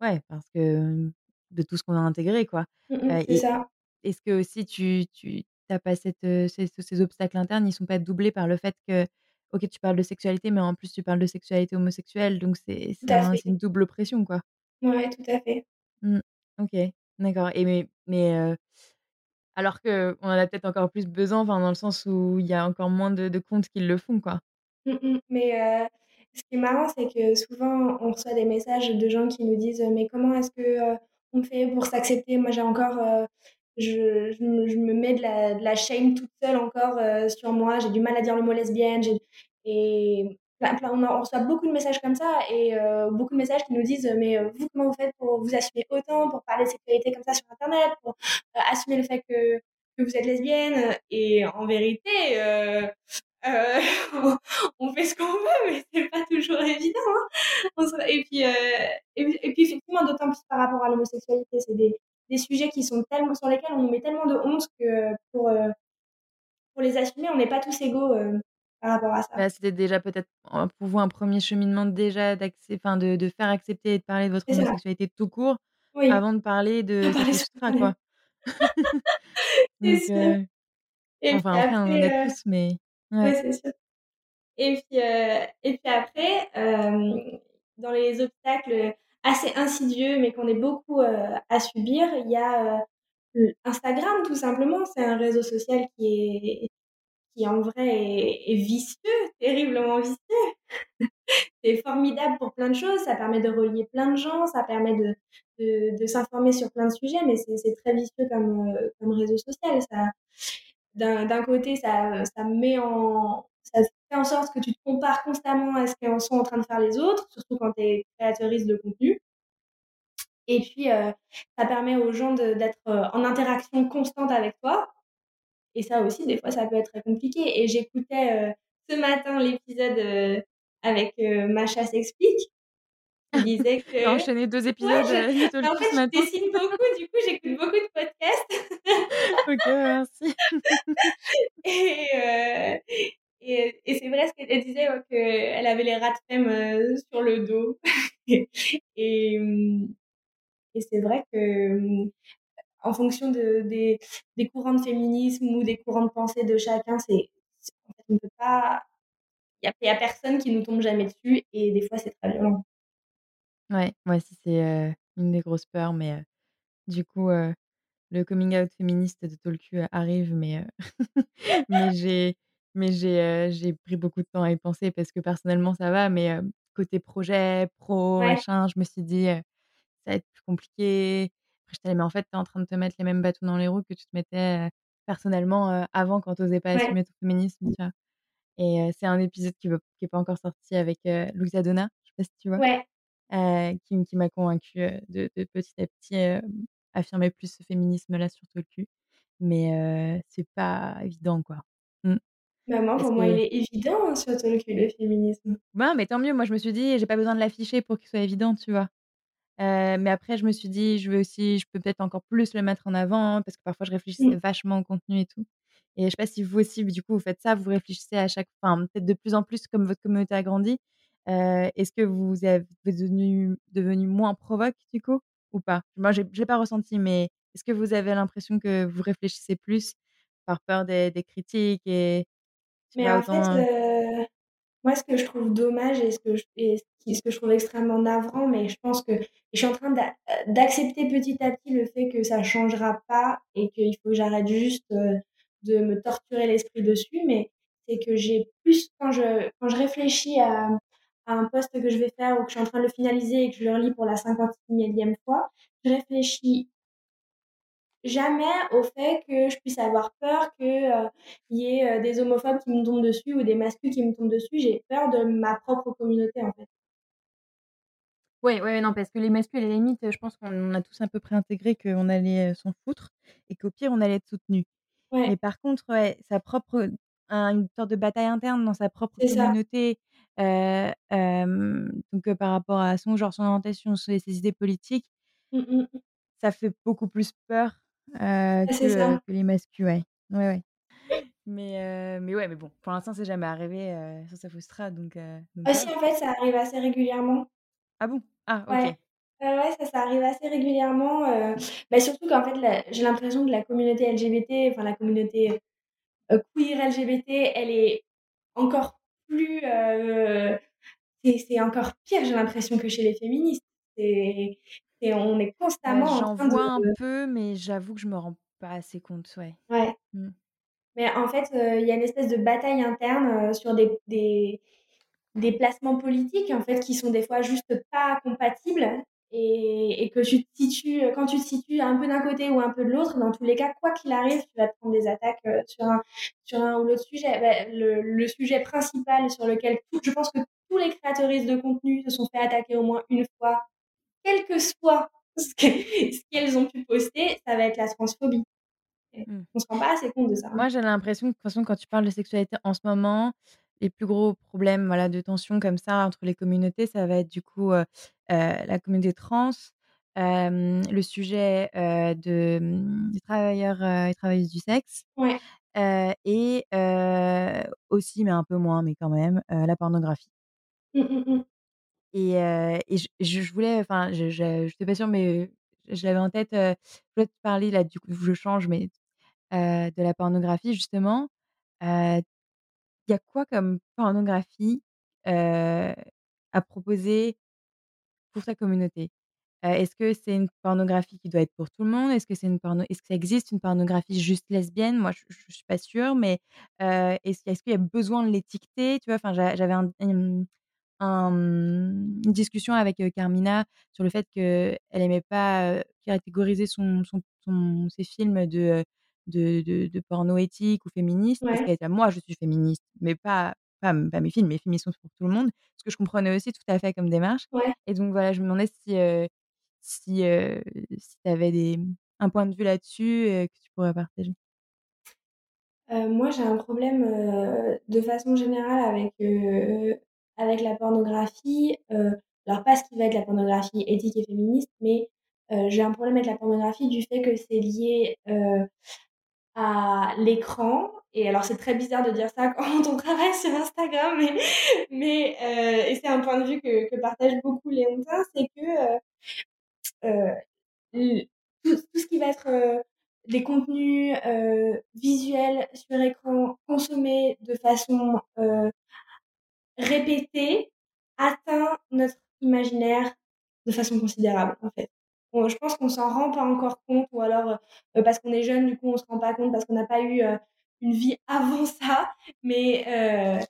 Ouais, parce que de tout ce qu'on a intégré, quoi. Mmh euh, c'est ça. Est-ce que aussi tu tu t'as pas cette, ces, ces, obstacles internes, ils sont pas doublés par le fait que. Ok, tu parles de sexualité, mais en plus tu parles de sexualité homosexuelle, donc c'est une double pression, quoi. Ouais, tout à fait. Mmh, ok. D'accord et mais mais alors qu'on en a peut-être encore plus besoin, enfin, dans le sens où il y a encore moins de comptes qui le font, quoi. Mmh mh. Mais ce qui est marrant, c'est que souvent, on reçoit des messages de gens qui nous disent: «Mais comment est-ce que, on fait pour s'accepter?» moi, j'ai encore, je me mets de la de la shame toute seule encore, sur moi. J'ai du mal à dire le mot lesbienne, et on, reçoit beaucoup de messages comme ça et euh, beaucoup de messages qui nous disent mais euh, vous comment vous faites pour vous assumer autant pour parler de sexualité comme ça sur internet pour euh, assumer le fait que, que, vous êtes lesbienne? Et en vérité on fait ce qu'on veut mais c'est pas toujours évident hein. et puis et, puis effectivement d'autant plus par rapport à l'homosexualité c'est des, des sujets qui sont tellement sur lesquels on met tellement de honte que pour pour les assumer on n'est pas tous égaux rapport à ça. Bah, c'était déjà peut-être pour vous un premier cheminement déjà enfin de, de, faire accepter et de parler de votre homosexualité tout court oui. avant de parler de Sutra, quoi. Donc, euh, et enfin, après, on en a tous, mais. Ouais, ouais c'est sûr. Et puis, euh, et puis après, euh, dans les obstacles assez insidieux, mais qu'on est beaucoup à subir, il y a Instagram, tout simplement. C'est un réseau social qui est qui en vrai est, vicieux, terriblement vicieux. c'est formidable pour plein de choses, ça permet de relier plein de gens, ça permet de, de, s'informer sur plein de sujets, mais c'est très vicieux comme, euh, comme réseau social. D'un côté, ça, ça met en, ça fait en sorte que tu te compares constamment à ce qu'en sont en train de faire les autres, surtout quand tu es créatrice de contenu. Et puis, ça permet aux gens d'être en interaction constante avec toi. Et ça aussi, des fois, ça peut être très compliqué. Et j'écoutais ce matin l'épisode avec Macha s'explique. Il disait que. enchaîné deux épisodes ouais, je... En fait, je dessine beaucoup, du coup, j'écoute beaucoup de podcasts. ok, merci. et, euh, et, et c'est vrai ce qu'elle disait, ouais, qu'elle avait les rats de euh, sur le dos. et, et c'est vrai que en fonction de, des, des courants de féminisme ou des courants de pensée de chacun, c'est on peut pas. Il n'y a, a, personne qui nous tombe jamais dessus et des fois c'est très violent. Ouais, moi aussi c'est une des grosses peurs, mais du coup le coming out féministe de Tolku arrive, mais mais j'ai mais j'ai j'ai pris beaucoup de temps à y penser parce que personnellement ça va, mais côté projet, pro, machin, je me suis dit ça va être plus compliqué. Après j'étais là, mais en fait tu es en train de te mettre les mêmes bâtons dans les roues que tu te mettais personnellement avant quand tu osais pas assumer ton féminisme, tu vois? Et c'est un épisode qui n'est pas encore sorti avec Louisa Donna, je sais pas si tu vois? Ouais. qui, qui m'a convaincue de, de, petit à petit affirmer plus ce féminisme-là sur le cul. Mais c'est pas évident, quoi. Mmh. Maman, pour moi, il est évident hein, sur le cul, le féminisme. Ben, mais tant mieux. Moi, je me suis dit, j'ai pas besoin de l'afficher pour qu'il soit évident, tu vois? Mais après, je me suis dit, je veux aussi, je peux peut-être encore plus le mettre en avant parce que parfois, je réfléchissais mmh. vachement au contenu et tout. Et je sais pas si vous aussi, du coup, vous faites ça, vous réfléchissez à chaque, enfin, peut-être de plus en plus comme votre communauté a grandi. Est-ce que vous êtes devenu, devenu moins provoque, du coup ou pas? Moi, je l'ai pas ressenti, mais est-ce que vous avez l'impression que vous réfléchissez plus par peur des, des critiques et Mais en fait, euh, moi, ce que je trouve dommage et ce que je, ce que je trouve extrêmement navrant, mais je pense que je suis en train d'accepter petit à petit le fait que ça changera pas et qu'il faut que j'arrête juste euh, de me torturer l'esprit dessus, mais c'est que j'ai plus, quand je, quand je réfléchis à, un poste que je vais faire ou que je suis en train de le finaliser et que je le relis pour la 50 millième fois, je réfléchis jamais au fait que je puisse avoir peur qu'il euh, y ait euh, des homophobes qui me tombent dessus ou des masculins qui me tombent dessus. J'ai peur de ma propre communauté, en fait. Oui, ouais, non, parce que les masculins, à la limite, je pense qu'on a tous un peu préintégré qu'on allait euh, s'en foutre et qu'au pire, on allait être soutenu. Mais par contre, ouais, sa propre, une sorte de bataille interne dans sa propre communauté, donc par rapport à son genre, son orientation, ses, idées politiques, mmh, mmh. ça fait beaucoup plus peur que, les masculins. Ouais. Ouais, ouais. Mais, mais ouais, mais bon, pour l'instant, c'est jamais arrivé sur sa frustra. Donc, donc ah, si, en fait, ça arrive assez régulièrement. Ah bon? Ah, ok. Ouais. ouais, ça, ça arrive assez régulièrement. Bah, surtout qu'en fait, j'ai l'impression que la communauté LGBT, enfin la communauté queer LGBT, elle est encore plus. c'est encore pire, j'ai l'impression, que chez les féministes. C'est on est constamment J'en vois un peu, mais j'avoue que je me rends pas assez compte, ouais. Ouais. Mmh. Mais en fait, il y a une espèce de bataille interne sur des, des, des, placements politiques en fait qui sont des fois juste pas compatibles et, et, que tu te situes, quand tu te situes un peu d'un côté ou un peu de l'autre, dans tous les cas, quoi qu'il arrive, tu vas te prendre des attaques sur un, sur un ou l'autre sujet. Ben, le, le, sujet principal sur lequel je pense que tous les créatrices de contenu se sont fait attaquer au moins une fois quel que soit ce qu'elles ont pu poster, ça va être la transphobie. Mmh. On se rend pas assez compte de ça. Hein. Moi, j'ai l'impression que de toute façon, quand tu parles de sexualité en ce moment, les plus gros problèmes voilà, de tension comme ça entre les communautés, ça va être du coup euh, euh, la communauté trans, euh, le sujet de, mmh, des travailleurs et travailleuses du sexe. Ouais. et aussi, mais un peu moins, mais quand même, la pornographie. Mmh, mmh, et, et je, je, voulais, enfin, je n'étais pas sûre, mais je l'avais en tête. je voulais te parler, là, du coup, je change, mais de la pornographie, justement. Il y a quoi comme pornographie à proposer pour ta communauté? Est-ce que c'est une pornographie qui doit être pour tout le monde? Est-ce que c'est une porno Est-ce que ça existe une pornographie juste lesbienne? Moi, je, ne suis pas sûre, mais est-ce, est qu'il y a besoin de l'étiqueter? Tu vois, enfin, j'avais un, une discussion avec Carmina sur le fait qu'elle aimait pas catégoriser son, son, ses films de de de de porno éthique ou féministe parce qu'elle était «Moi, je suis féministe, mais pas pas pas mes films, mes films, ils sont pour tout le monde». Ce que je comprenais aussi tout à fait comme démarche Ouais. et donc voilà, je me demandais si, si, si tu avais des un point de vue là-dessus, que tu pourrais partager? Moi, j'ai un problème, de façon générale avec, avec la pornographie, heu, alors pas ce qui va être la pornographie éthique et féministe, mais, heu, j'ai un problème avec la pornographie du fait que c'est lié, heu, à l'écran. Et alors c'est très bizarre de dire ça quand on travaille sur Instagram, mais mais, et c'est un point de vue que partagent beaucoup les Léontins, c'est que, tout ce qui va être, heu, les contenus, visuels sur écran consommés de façon, répétée, atteint notre imaginaire de façon considérable, en fait. On je pense qu'on s'en rend pas encore compte ou alors, heu, parce qu'on est jeune, du coup, on se rend pas compte parce qu'on n'a pas eu, heu, une vie avant ça, mais heu,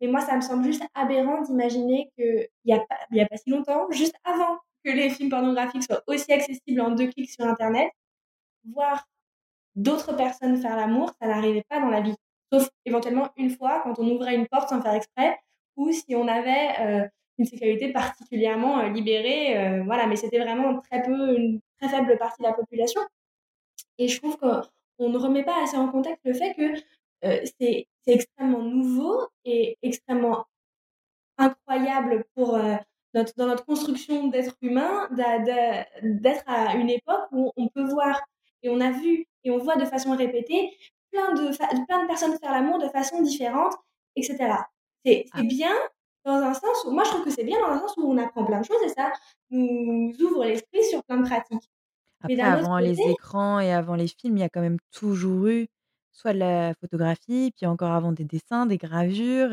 mais moi, ça me semble juste aberrant d'imaginer qu'il y a a pas si longtemps, juste avant que les films pornographiques soient aussi accessibles en 2 clics sur internet, voir d'autres personnes faire l'amour, ça n'arrivait pas dans la vie. Sauf éventuellement une fois quand on ouvrait une porte sans faire exprès ou si on avait, heu, une sexualité particulièrement, heu, libérée, heu, voilà, mais c'était vraiment très peu une très faible partie de la population et je trouve qu'on ne remet pas assez en contexte le fait que, c'est extrêmement nouveau et extrêmement incroyable pour, notre dans notre construction d'être humain, d'être à une époque où on peut voir et on a vu et on voit de façon répétée plein de plein de personnes faire l'amour de façon différente et cetera. C'est c'est bien dans un sens où moi je trouve que c'est bien dans un sens où on apprend plein de choses et ça nous ouvre l'esprit sur plein de pratiques. Mais après avant côté les écrans et avant les films, il y a quand même toujours eu soit de la photographie, puis encore avant des dessins, des gravures,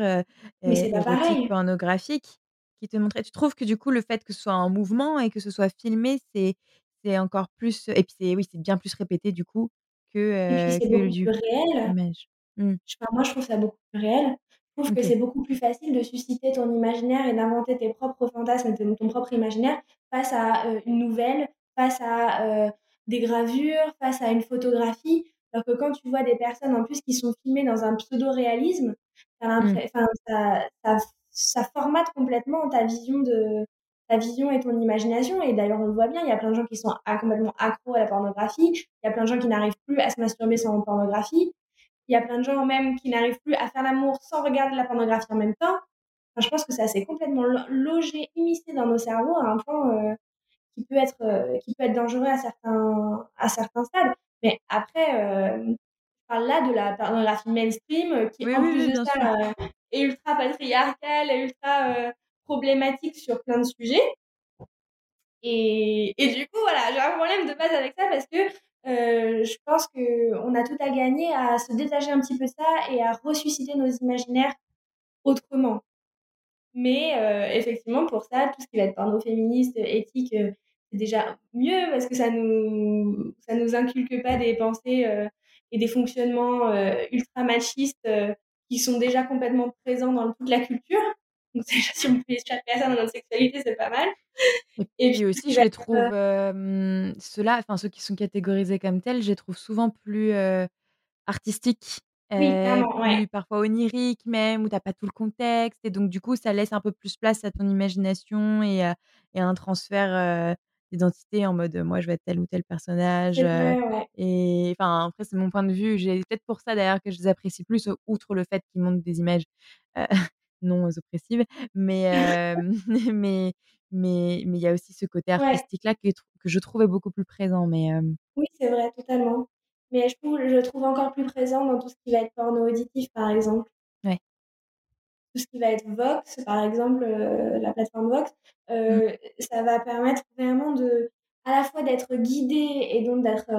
mais c'est pas érotiques, pareil. pornographiques qui te montraient tu trouves que du coup le fait que ce soit en mouvement et que ce soit filmé, c'est c'est encore plus et puis c'est oui, c'est bien plus répété du coup Et puis que, heu, c'est que beaucoup du plus réel. Mmh, Je moi je trouve ça beaucoup plus réel. Je trouve que c'est beaucoup plus facile de susciter ton imaginaire et d'inventer tes propres fantasmes ton ton propre imaginaire face à, heu, une nouvelle, face à, heu, des gravures, face à une photographie. Alors que quand tu vois des personnes en plus qui sont filmées dans un pseudo-réalisme, enfin ça ça ça formate complètement ta vision de ta vision et ton imagination et d'ailleurs on le voit bien, il y a plein de gens qui sont complètement accros à la pornographie. Il y a plein de gens qui n'arrivent plus à se masturber sans pornographie. Il y a plein de gens même qui n'arrivent plus à faire l'amour sans regarder la pornographie en même temps. Enfin, je pense que ça s'est complètement lo logé, immiscé dans nos cerveaux à un point, heu, qui peut être, heu, qui peut être dangereux à certains à certains stades. Mais après, hem, je parle là de la pornographie mainstream, heu, qui Oui, en oui, plus oui, de ça, est ultra patriarcale et ultra, problématique sur plein de sujets. Et et du coup, voilà, j'ai un problème de base avec ça parce que, heu, je pense qu'on a tout à gagner à se détacher un petit peu de ça et à ressusciter nos imaginaires autrement. Mais heu, effectivement, pour ça, tout ce qui va être porno féministe, éthique, heu, c'est déjà mieux parce que ça nous ça nous inculque pas des pensées, et des fonctionnements, ultra machistes, qui sont déjà complètement présents dans toute la culture. Donc déjà, si on peut échapper à ça dans notre sexualité, c'est pas mal Et et puis aussi, je les heu trouve, hem, ceux-là, enfin ceux qui sont catégorisés comme tels, je les trouve souvent plus, heu, artistiques, oui, ouais. plus parfois oniriques même, où tu as pas tout le contexte et donc du coup, ça laisse un peu plus place à ton imagination et à et à un transfert, heu, d'identité en mode, moi je vais être tel ou tel personnage, vrai, ouais. et enfin après c'est mon point de vue. J'ai peut-être pour ça d'ailleurs que je les apprécie plus, outre le fait qu'ils montrent des images, non oppressives, mais hem, mais mais mais il y a aussi ce côté Ouais, artistique-là que que je trouvais beaucoup plus présent, mais oui, c'est vrai, totalement. Mais je trouve je le trouve encore plus présent dans tout ce qui va être porno auditif, par exemple. ouais. Tout ce qui va être Vox, par exemple, la plateforme Vox, Mmh. ça va permettre vraiment de à la fois d'être guidé et donc d'être,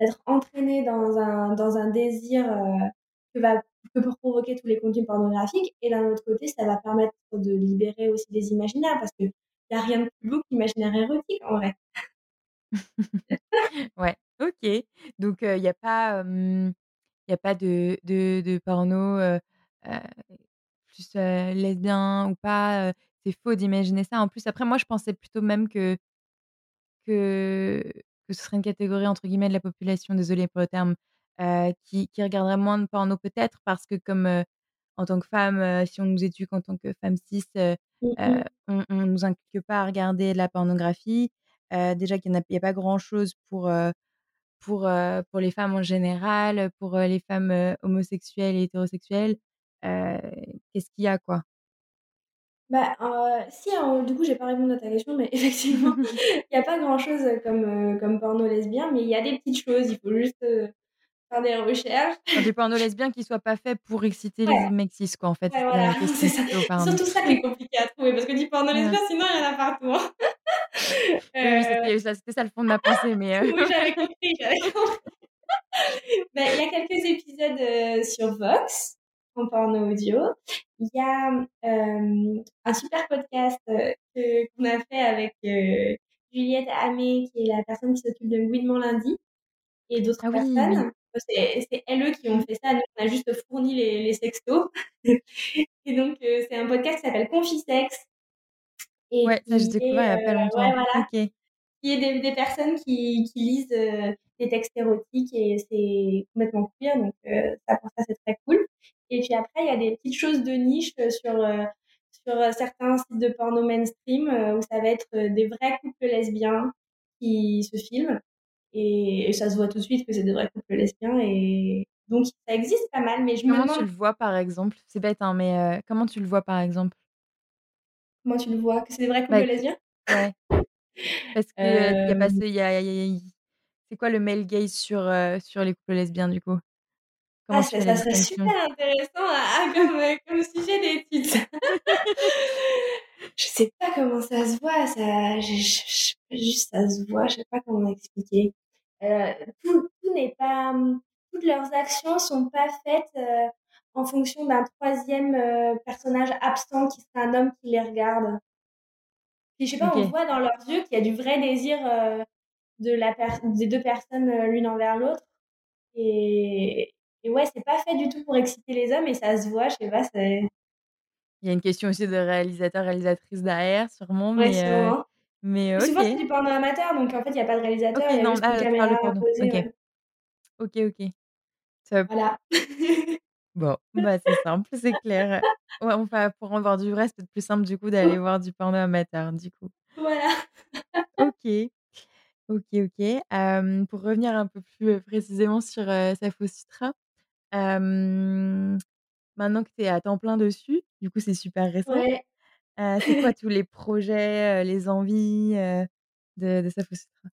d'être entraîné dans un dans un désir, que va que peut provoquer tous les contenus pornographiques et d'un autre côté, ça va permettre de libérer aussi des imaginaires parce qu'il y a rien de plus beau que l'imaginaire érotique, en vrai. Ouais, OK. Donc il y a pas, il y a pas de de de porno, heu heu, plus, heu, lesbien ou pas, c'est faux d'imaginer ça. En plus, après moi, je pensais plutôt même que que que ce serait une catégorie entre guillemets «de la population», désolée pour le terme, heu, qui qui regarderaient moins de porno peut-être parce que comme, heu, en tant que femme, heu, si on nous éduque en tant que femme cis, Mmh on on nous inculque pas à regarder de la pornographie. Déjà qu'il y en a pas grand chose pour, pour, pour les femmes en général, pour, les femmes, homosexuelles et hétérosexuelles. Qu'est-ce qu'il y a, quoi? Bah, heu, si, hein, du coup, j'ai pas répondu à ta question, mais effectivement, il y a pas grand-chose, heu, comme, comme porno lesbien, mais il y a des petites choses, il faut juste, faire des recherches. Du porno lesbien qui soit pas fait pour exciter Ouais, les mecs cis, quoi, en fait, ouais, voilà, c'est surtout ça qui est compliqué à trouver parce que du porno Ouais. lesbien, sinon il y en a partout, hein. Oui, oui, c'était ça le fond de ma pensée, mais, heu oui, j'avais compris, j'avais compris. Bah, il y a quelques épisodes, heu, sur Vox, en porno audio. Il y a, hem, un super podcast, qu'on a fait avec, Juliette Hamé, qui est la personne qui s'occupe de Gouinement lundi et d'autres Ah oui, oui. C'est elles, eux, qui ont fait ça. Nous, on a juste fourni les les sextos et donc heu, c'est un podcast qui s'appelle Confisex et Ouais, ça j'ai découvert il y a pas ouais, longtemps. voilà, OK. qui est des des personnes qui qui lisent, heu, des textes érotiques et c'est complètement queer donc ça pour ça c'est très cool et puis après il y a des petites choses de niche, sur, sur, certains sites de porno mainstream, où ça va être, des vrais couples lesbiens qui se filment et et ça se voit tout de suite que c'est des vrais couples lesbiens et donc ça existe pas mal mais je me Comment tu demande le vois, par exemple? C'est bête, hein, mais, heu, comment tu le vois, par exemple? Comment tu le vois? Que c'est des vrais couples Bah, que lesbiens? ouais. Parce que, il y a pas ce y a y a c'est quoi le male gaze sur, heu, sur les couples lesbiens, du coup? Ah tu ça serait super intéressant à à comme, heu, comme sujet d'étude. Je sais pas comment ça se voit, ça je je juste ça se voit, je sais pas comment expliquer. Heu, tout tout n'est pas, mmh, toutes leurs actions sont pas faites, heu, en fonction d'un 3e, heu, personnage absent qui serait un homme qui les regarde. Puis je sais pas, on voit dans leurs yeux qu'il y a du vrai désir, de la des 2 personnes, l'une envers l'autre et et ouais, c'est pas fait du tout pour exciter les hommes et ça se voit, je sais pas, c'est Il y a une question aussi de réalisateur, réalisatrice derrière sûrement, Ouais, mais, sûrement. Mais souvent, c'est du porno amateur donc en fait, il y a pas de réalisateur, il y a non, juste une ah, de caméra porno. posée, OK. ouais. OK, OK. Top. Voilà. Bon, bah, c'est simple, c'est clair. Ouais, enfin, pour en voir du vrai, c'est peut-être plus simple, du coup, d'aller voir du porno amateur, du coup. Voilà. OK. OK, OK. Pour revenir un peu plus, heu, précisément sur, heu, Sapho Sutra, maintenant que tu es à temps plein dessus, du coup, c'est super récent. Ouais. Heu, c'est quoi tous les projets, heu, les envies, heu, de de Sapho Sutra?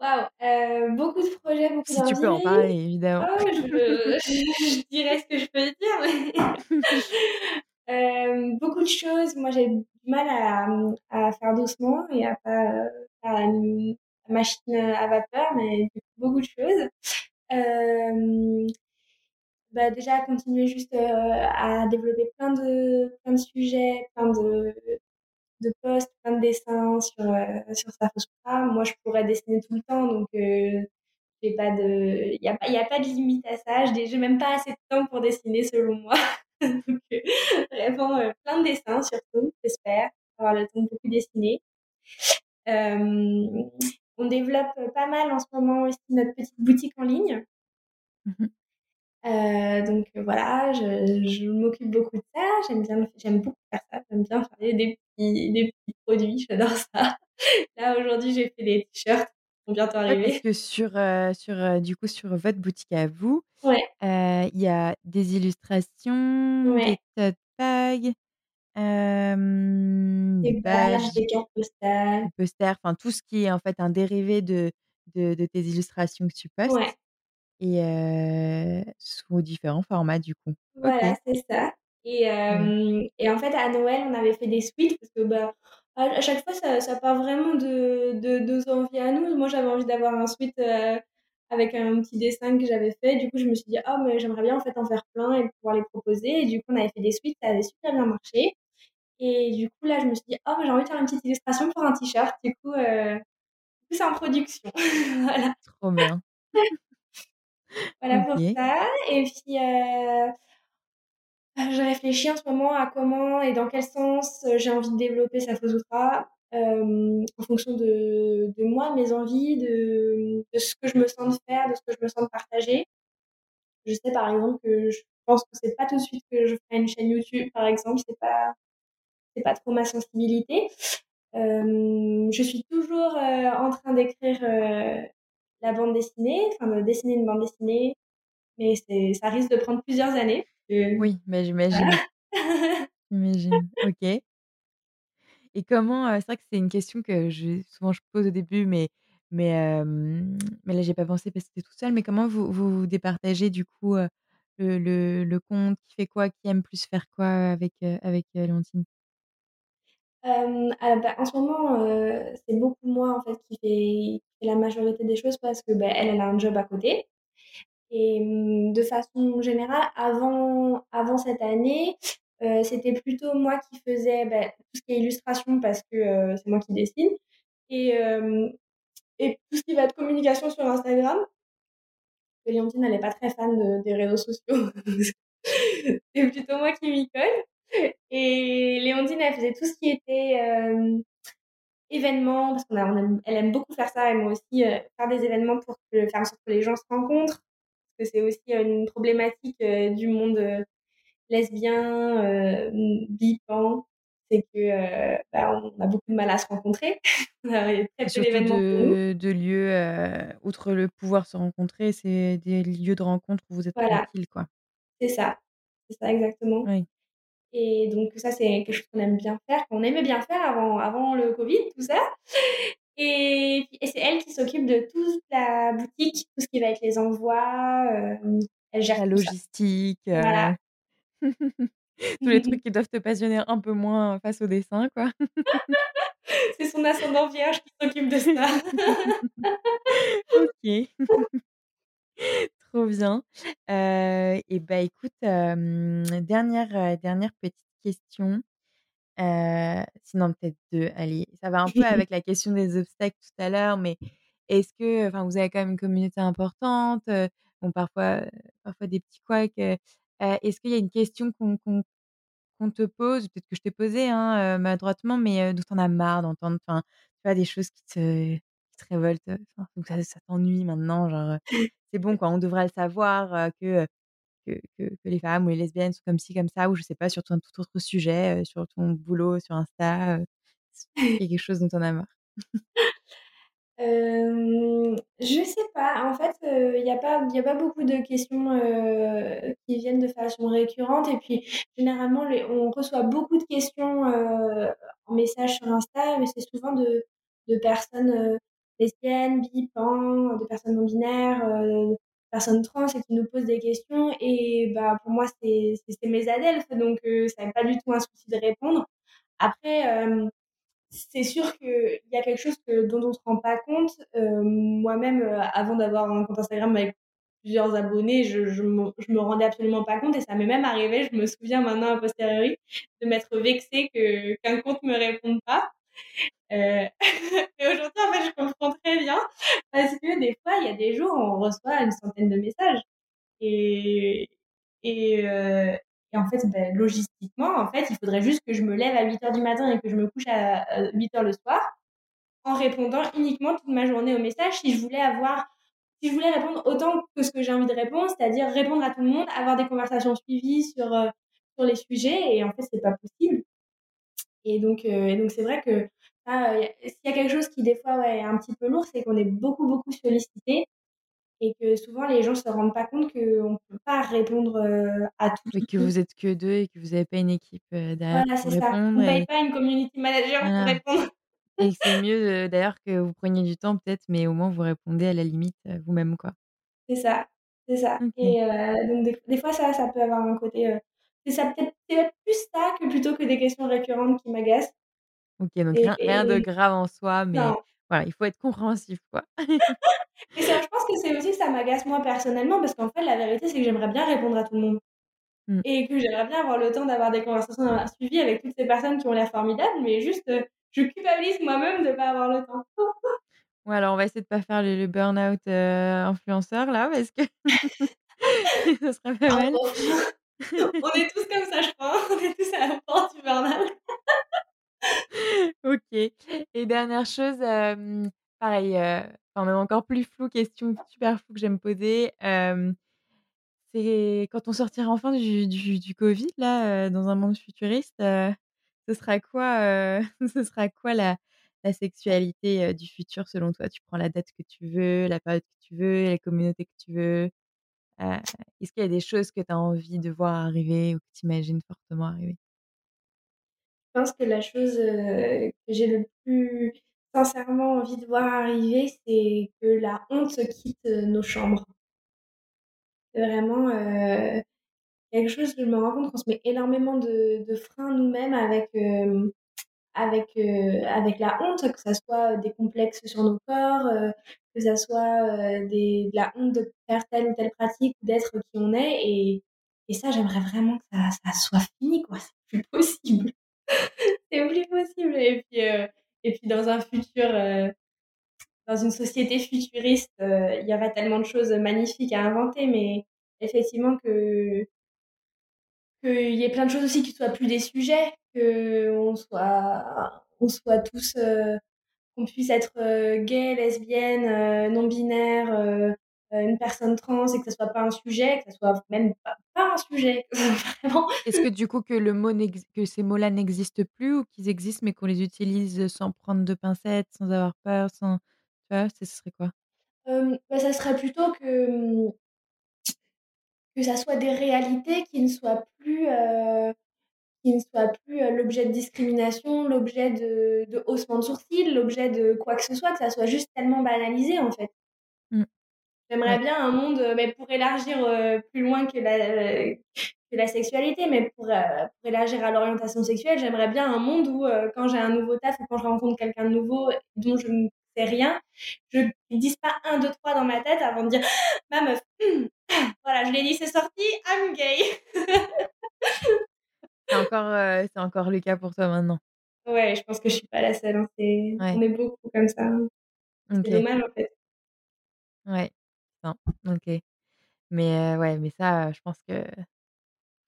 Waouh! Beaucoup de projets, beaucoup Si tu peux en parler, évidemment. Oh, je je dirais ce que je peux dire, beaucoup de choses. Moi, j'ai du mal à, à faire doucement et à pas, faire la m machine, à vapeur, mais beaucoup de choses. Bah, déjà continuer juste, heu, à développer plein de plein de sujets, plein de de posts, plein de dessins sur, heu, sur Sapho Sutra. Moi, je pourrais dessiner tout le temps donc pas de il y a pas a pas de limite à ça. J'ai j'ai même pas assez de temps pour dessiner selon moi. Donc vraiment, plein de dessins surtout, j'espère avoir le temps de beaucoup dessiner. On développe pas mal en ce moment aussi notre petite boutique en ligne. Mmh mh. Heu, donc voilà, je je m'occupe beaucoup de ça. J'aime bien j'aime beaucoup faire ça. J'aime bien faire des petits des petits produits, j'adore ça. Là, aujourd'hui, j'ai fait des t-shirts qui vont bientôt Ouais, parce que sur, heu, sur, heu, du coup, sur votre boutique à vous, Ouais. il y a des illustrations, des tote bags, des badges, des cartes postales. des posters, enfin, tout ce qui est, en fait, un dérivé de de de tes illustrations que tu postes et sous différents formats, du coup. Voilà, c'est ça et et en fait, à Noël, on avait fait des sweats parce que, bah, à chaque fois, ça ça part vraiment de de nos envies à nous. Moi, j'avais envie d'avoir un heu, avec un petit dessin que j'avais fait. Du coup, je me suis dit: «Ah mais j'aimerais bien, en fait, en faire plein et pouvoir les proposer» et du coup, on avait fait des sweats, ça avait super bien marché et du coup, là, je me suis dit: «Oh, j'ai envie de faire une petite illustration pour un t-shirt». Du coup, coup, c'est en production. Voilà. Trop bien. Voilà pour ça et puis, heu, je réfléchis en ce moment à comment et dans quel sens, heu, j'ai envie de développer Sapho Sutra. en fonction de, de, moi, mes envies, de, de, ce que je me sens de faire, de ce que je me sens de partager. Je sais par exemple que je pense que c'est pas tout de suite que je ferai une chaîne YouTube, par exemple, c'est pas c'est pas trop ma sensibilité. Euh, je suis toujours euh, en train d'écrire euh, la bande dessinée, enfin de dessiner une bande dessinée, mais c'est ça risque de prendre plusieurs années. Oui, mais j'imagine. j'imagine. Ok. Et comment, c'est vrai que c'est une question que je souvent je pose au début, mais mais mais là j'ai pas pensé parce que tu toute seule. Mais comment vous vous départagez du coup, le le le compte? Qui fait quoi? Qui aime plus faire quoi avec, avec, Léontine? Ah, bah, en ce moment, c'est beaucoup moi en fait qui fait la majorité des choses parce que, bah, elle, a un job à côté et mmh, de façon générale avant avant cette année, c'était plutôt moi qui faisais, bah, tout ce qui est illustration parce que, c'est moi qui dessine et tout ce qui va être communication sur Instagram. Léontine, elle est pas très fan de des réseaux sociaux. C'est plutôt moi qui m'y colle et Léontine, elle faisait tout ce qui était, événements parce qu'on aime elle aime beaucoup faire ça et moi aussi, faire des événements pour que faire en sorte que les gens se rencontrent. Parce que c'est aussi, une problématique, du monde, lesbien, euh, bi, c'est que bah, on a beaucoup de mal à se rencontrer. Y a très peu d'événements de, de lieux, outre le pouvoir se rencontrer, c'est des lieux de rencontre où vous êtes voilà. tranquille, quoi. C'est ça, c'est ça exactement. Oui. Et donc ça, c'est quelque chose qu'on aime bien faire, qu'on aimait bien faire avant, avant le Covid, tout ça. Et, et c'est elle qui s'occupe de toute la boutique, tout ce qui va être les envois. Euh, elle gère la logistique. Voilà. Tous les trucs qui doivent te passionner un peu moins face au dessin, quoi. C'est son ascendant vierge qui s'occupe de ça. OK. Trop bien. Euh, et bah, écoute, dernière, dernière petite question. sinon peut-être deux. Allez, ça va un peu avec la question des obstacles tout à l'heure, mais est-ce que enfin, vous avez quand même une communauté importante? bon, parfois, parfois des petits couacs, est-ce qu'il y a une question qu'on qu'on te pose, peut-être que je t'ai posé hein, maladroitement, mais d'où tu en as marre d'entendre, enfin, tu vois, des choses qui te, qui te révoltent, donc ça, ça t'ennuie maintenant, genre, c'est bon quoi, on devrait le savoir que, que, que, les femmes ou les lesbiennes sont comme ci, comme ça, ou je sais pas, sur un tout autre sujet, sur ton boulot, sur Insta, il y a quelque chose dont en as marre. Euh, je sais pas. En fait, il n'y a pas a pas beaucoup de questions, qui viennent de façon récurrente et puis généralement les on reçoit beaucoup de questions, en message sur Insta, mais c'est souvent de de personnes, lesbiennes, bi, pan, de personnes non binaires, euh, personnes trans et qui nous posent des questions et bah, pour moi c'est mes adelphes donc ça n'est pas du tout un souci de répondre. Après, c'est sûr qu'il y a quelque chose que, dont on ne se rend pas compte. Euh, moi-même, euh, avant d'avoir un compte Instagram avec plusieurs abonnés, je, me, je me rendais absolument pas compte et ça m'est même arrivé, je me souviens maintenant a posteriori, de m'être vexée qu'un compte me réponde pas. Euh, et aujourd'hui, en fait, je comprends très bien parce que des fois, il y a des jours où on reçoit une centaine de messages. Et, et, euh, en fait, ben, logistiquement, en fait, il faudrait juste que je me lève à 8 heures du matin et que je me couche à 8 heures le soir en répondant uniquement toute ma journée aux messages si je voulais avoir si je voulais répondre autant que ce que j'ai envie de répondre, c'est-à-dire répondre à tout le monde, avoir des conversations suivies sur, euh, sur les sujets, et en fait, c'est pas possible. Et donc, euh, et donc c'est vrai que s'il y a quelque chose qui, des fois, ouais, est un petit peu lourd, c'est qu'on est beaucoup, beaucoup sollicité et que souvent les gens se rendent pas compte qu'on ne peut pas répondre à tout. Et que vous êtes que deux et que vous n'avez pas une équipe derrière voilà, pour répondre. Ne paye pas une community manager pour répondre. Et c'est mieux d'ailleurs que vous preniez du temps peut-être, mais au moins vous répondez à la limite vous-même quoi. C'est ça, c'est ça. Et donc des, fois ça, ça peut avoir un côté. C'est ça peut-être plus ça que plutôt que des questions récurrentes qui m'agacent. Ok, donc rien, de grave en soi, mais voilà, il faut être compréhensif quoi. Et ça, je pense que c'est aussi que ça m'agace moi personnellement parce qu'en fait, la vérité, c'est que j'aimerais bien répondre à tout le monde. Mmh. Et que j'aimerais bien avoir le temps d'avoir des conversations suivies avec toutes ces personnes qui ont l'air formidables, mais juste, je culpabilise moi-même de ne pas avoir le temps. ouais, alors on va essayer de ne pas faire le, burn-out influenceur là, parce que ça serait pas mal. On est tous comme ça, je crois. On est tous à la porte du burn-out. OK et dernière chose, pareil, heu, enfin même encore plus flou, question super floue que j'aime poser, c'est quand on sortira enfin du du covid là, heu, dans un monde futuriste, heu, ce sera quoi, heu, ce sera quoi la sexualité, du futur selon toi? Tu prends la date que tu veux, la période que tu veux, la communauté que tu veux? Heu, est-ce qu'il y a des choses que tu as envie de voir arriver ou que tu imagines fortement arriver? Je pense que la chose, heu, que j'ai le plus sincèrement envie de voir arriver, c'est que la honte quitte, heu, nos chambres. C'est vraiment, quelque chose que je me rends compte qu'on se met énormément de freins nous-mêmes avec, avec, avec la honte, que ça soit des complexes sur nos corps, que ça soit, de la honte de faire telle ou telle pratique, d'être qui on est et et ça, j'aimerais vraiment que ça soit fini, quoi. C'est plus possible. C'est plus possible et puis, et puis dans un futur, dans une société futuriste, il y aura tellement de choses magnifiques à inventer, mais effectivement que qu'il y ait plein de choses aussi qui soient plus des sujets, qu'on soit on soit tous, qu'on puisse être, heu, gay, lesbienne, heu, non binaire, heu heu, une personne trans et que ça soit pas un sujet, que ça soit même pas pas un sujet, vraiment. Est-ce que du coup que le mot que ces mots-là n'existent plus ou qu'ils existent mais qu'on les utilise, sans prendre de pincettes, sans avoir peur, sans tu vois? Ce serait quoi? Bah, ça serait plutôt que, que ça soit des réalités qui ne soient plus, qui ne soient plus, heu, l'objet de discrimination, l'objet de de haussement de sourcils, l'objet de quoi que ce soit, que ça soit juste tellement banalisé, en fait. Mmh. J'aimerais bien un monde, heu, beh, pour élargir, heu, plus loin que la que la sexualité, mais pour, pour élargir à l'orientation sexuelle, j'aimerais bien un monde où, quand j'ai un nouveau taf ou quand je rencontre quelqu'un de nouveau dont je ne sais rien, je qu'ils disent pas 1-2-3 dans ma tête avant de dire: «Ma meuf, voilà, je l'ai dit, c'est sorti, I'm gay». C'est encore, c'est encore le cas pour toi maintenant? Ouais, je pense que je suis pas la seule, hein, c'est on Ouais. est beaucoup comme ça. C'est OK. dommage, en fait. Ouais. Non, OK. Mais heu, ouais, mais ça, je pense que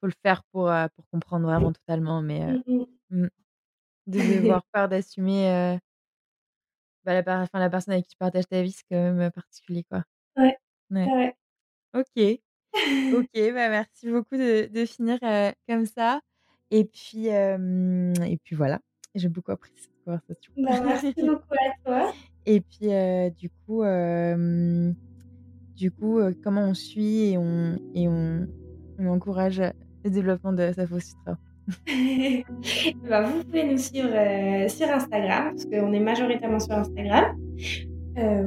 faut le faire pour, heu, pour comprendre vraiment totalement, mais heu, Mmh mh. mmh, de devoir peur d'assumer, bah, la enfin, la personne avec qui tu partages ta vie, c'est quand même, particulier, quoi. Ouais, Ouais. ouais, ouais. OK. OK, bah, merci beaucoup de de finir, comme ça et puis, et puis voilà, j'ai beaucoup apprécié cette conversation. Bah, merci beaucoup à toi. Et puis, du coup, du coup, comment on suit et on et on on encourage, le développement de sa fausse Sutra? Bah, vous pouvez nous suivre, sur Instagram, parce qu'on est majoritairement sur Instagram.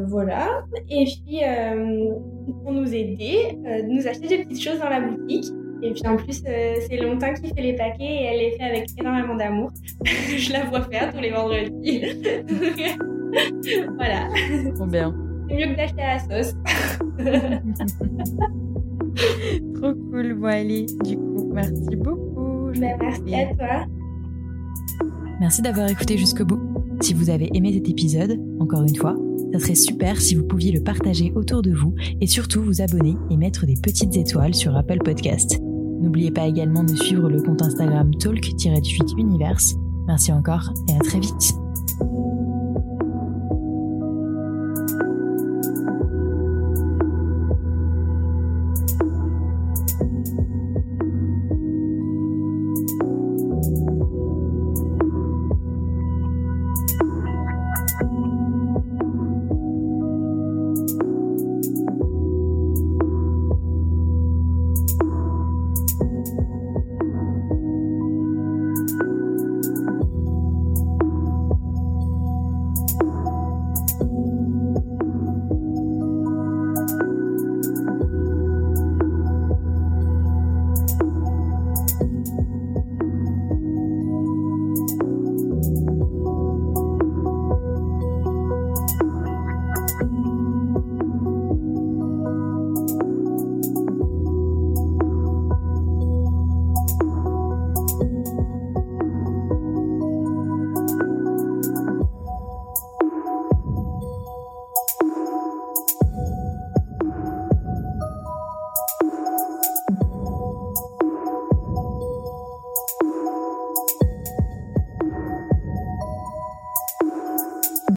Voilà et puis, pour nous aider, nous acheter des petites choses dans la boutique et puis en plus, heu, c'est Longtin qui fait les paquets et elle les fait avec énormément d'amour. Je la vois faire tous les vendredis. Voilà. Trop bien. C'est mieux que d'acheter à la sauce. Trop cool. Bon allez, du coup, merci beaucoup. Bah, merci à toi. Merci d'avoir écouté jusqu'au bout. Si vous avez aimé cet épisode, encore une fois, ça serait super si vous pouviez le partager autour de vous et surtout vous abonner et mettre des petites étoiles sur Apple Podcast. N'oubliez pas également de suivre le compte Instagram talk-univers. Merci encore et à très vite.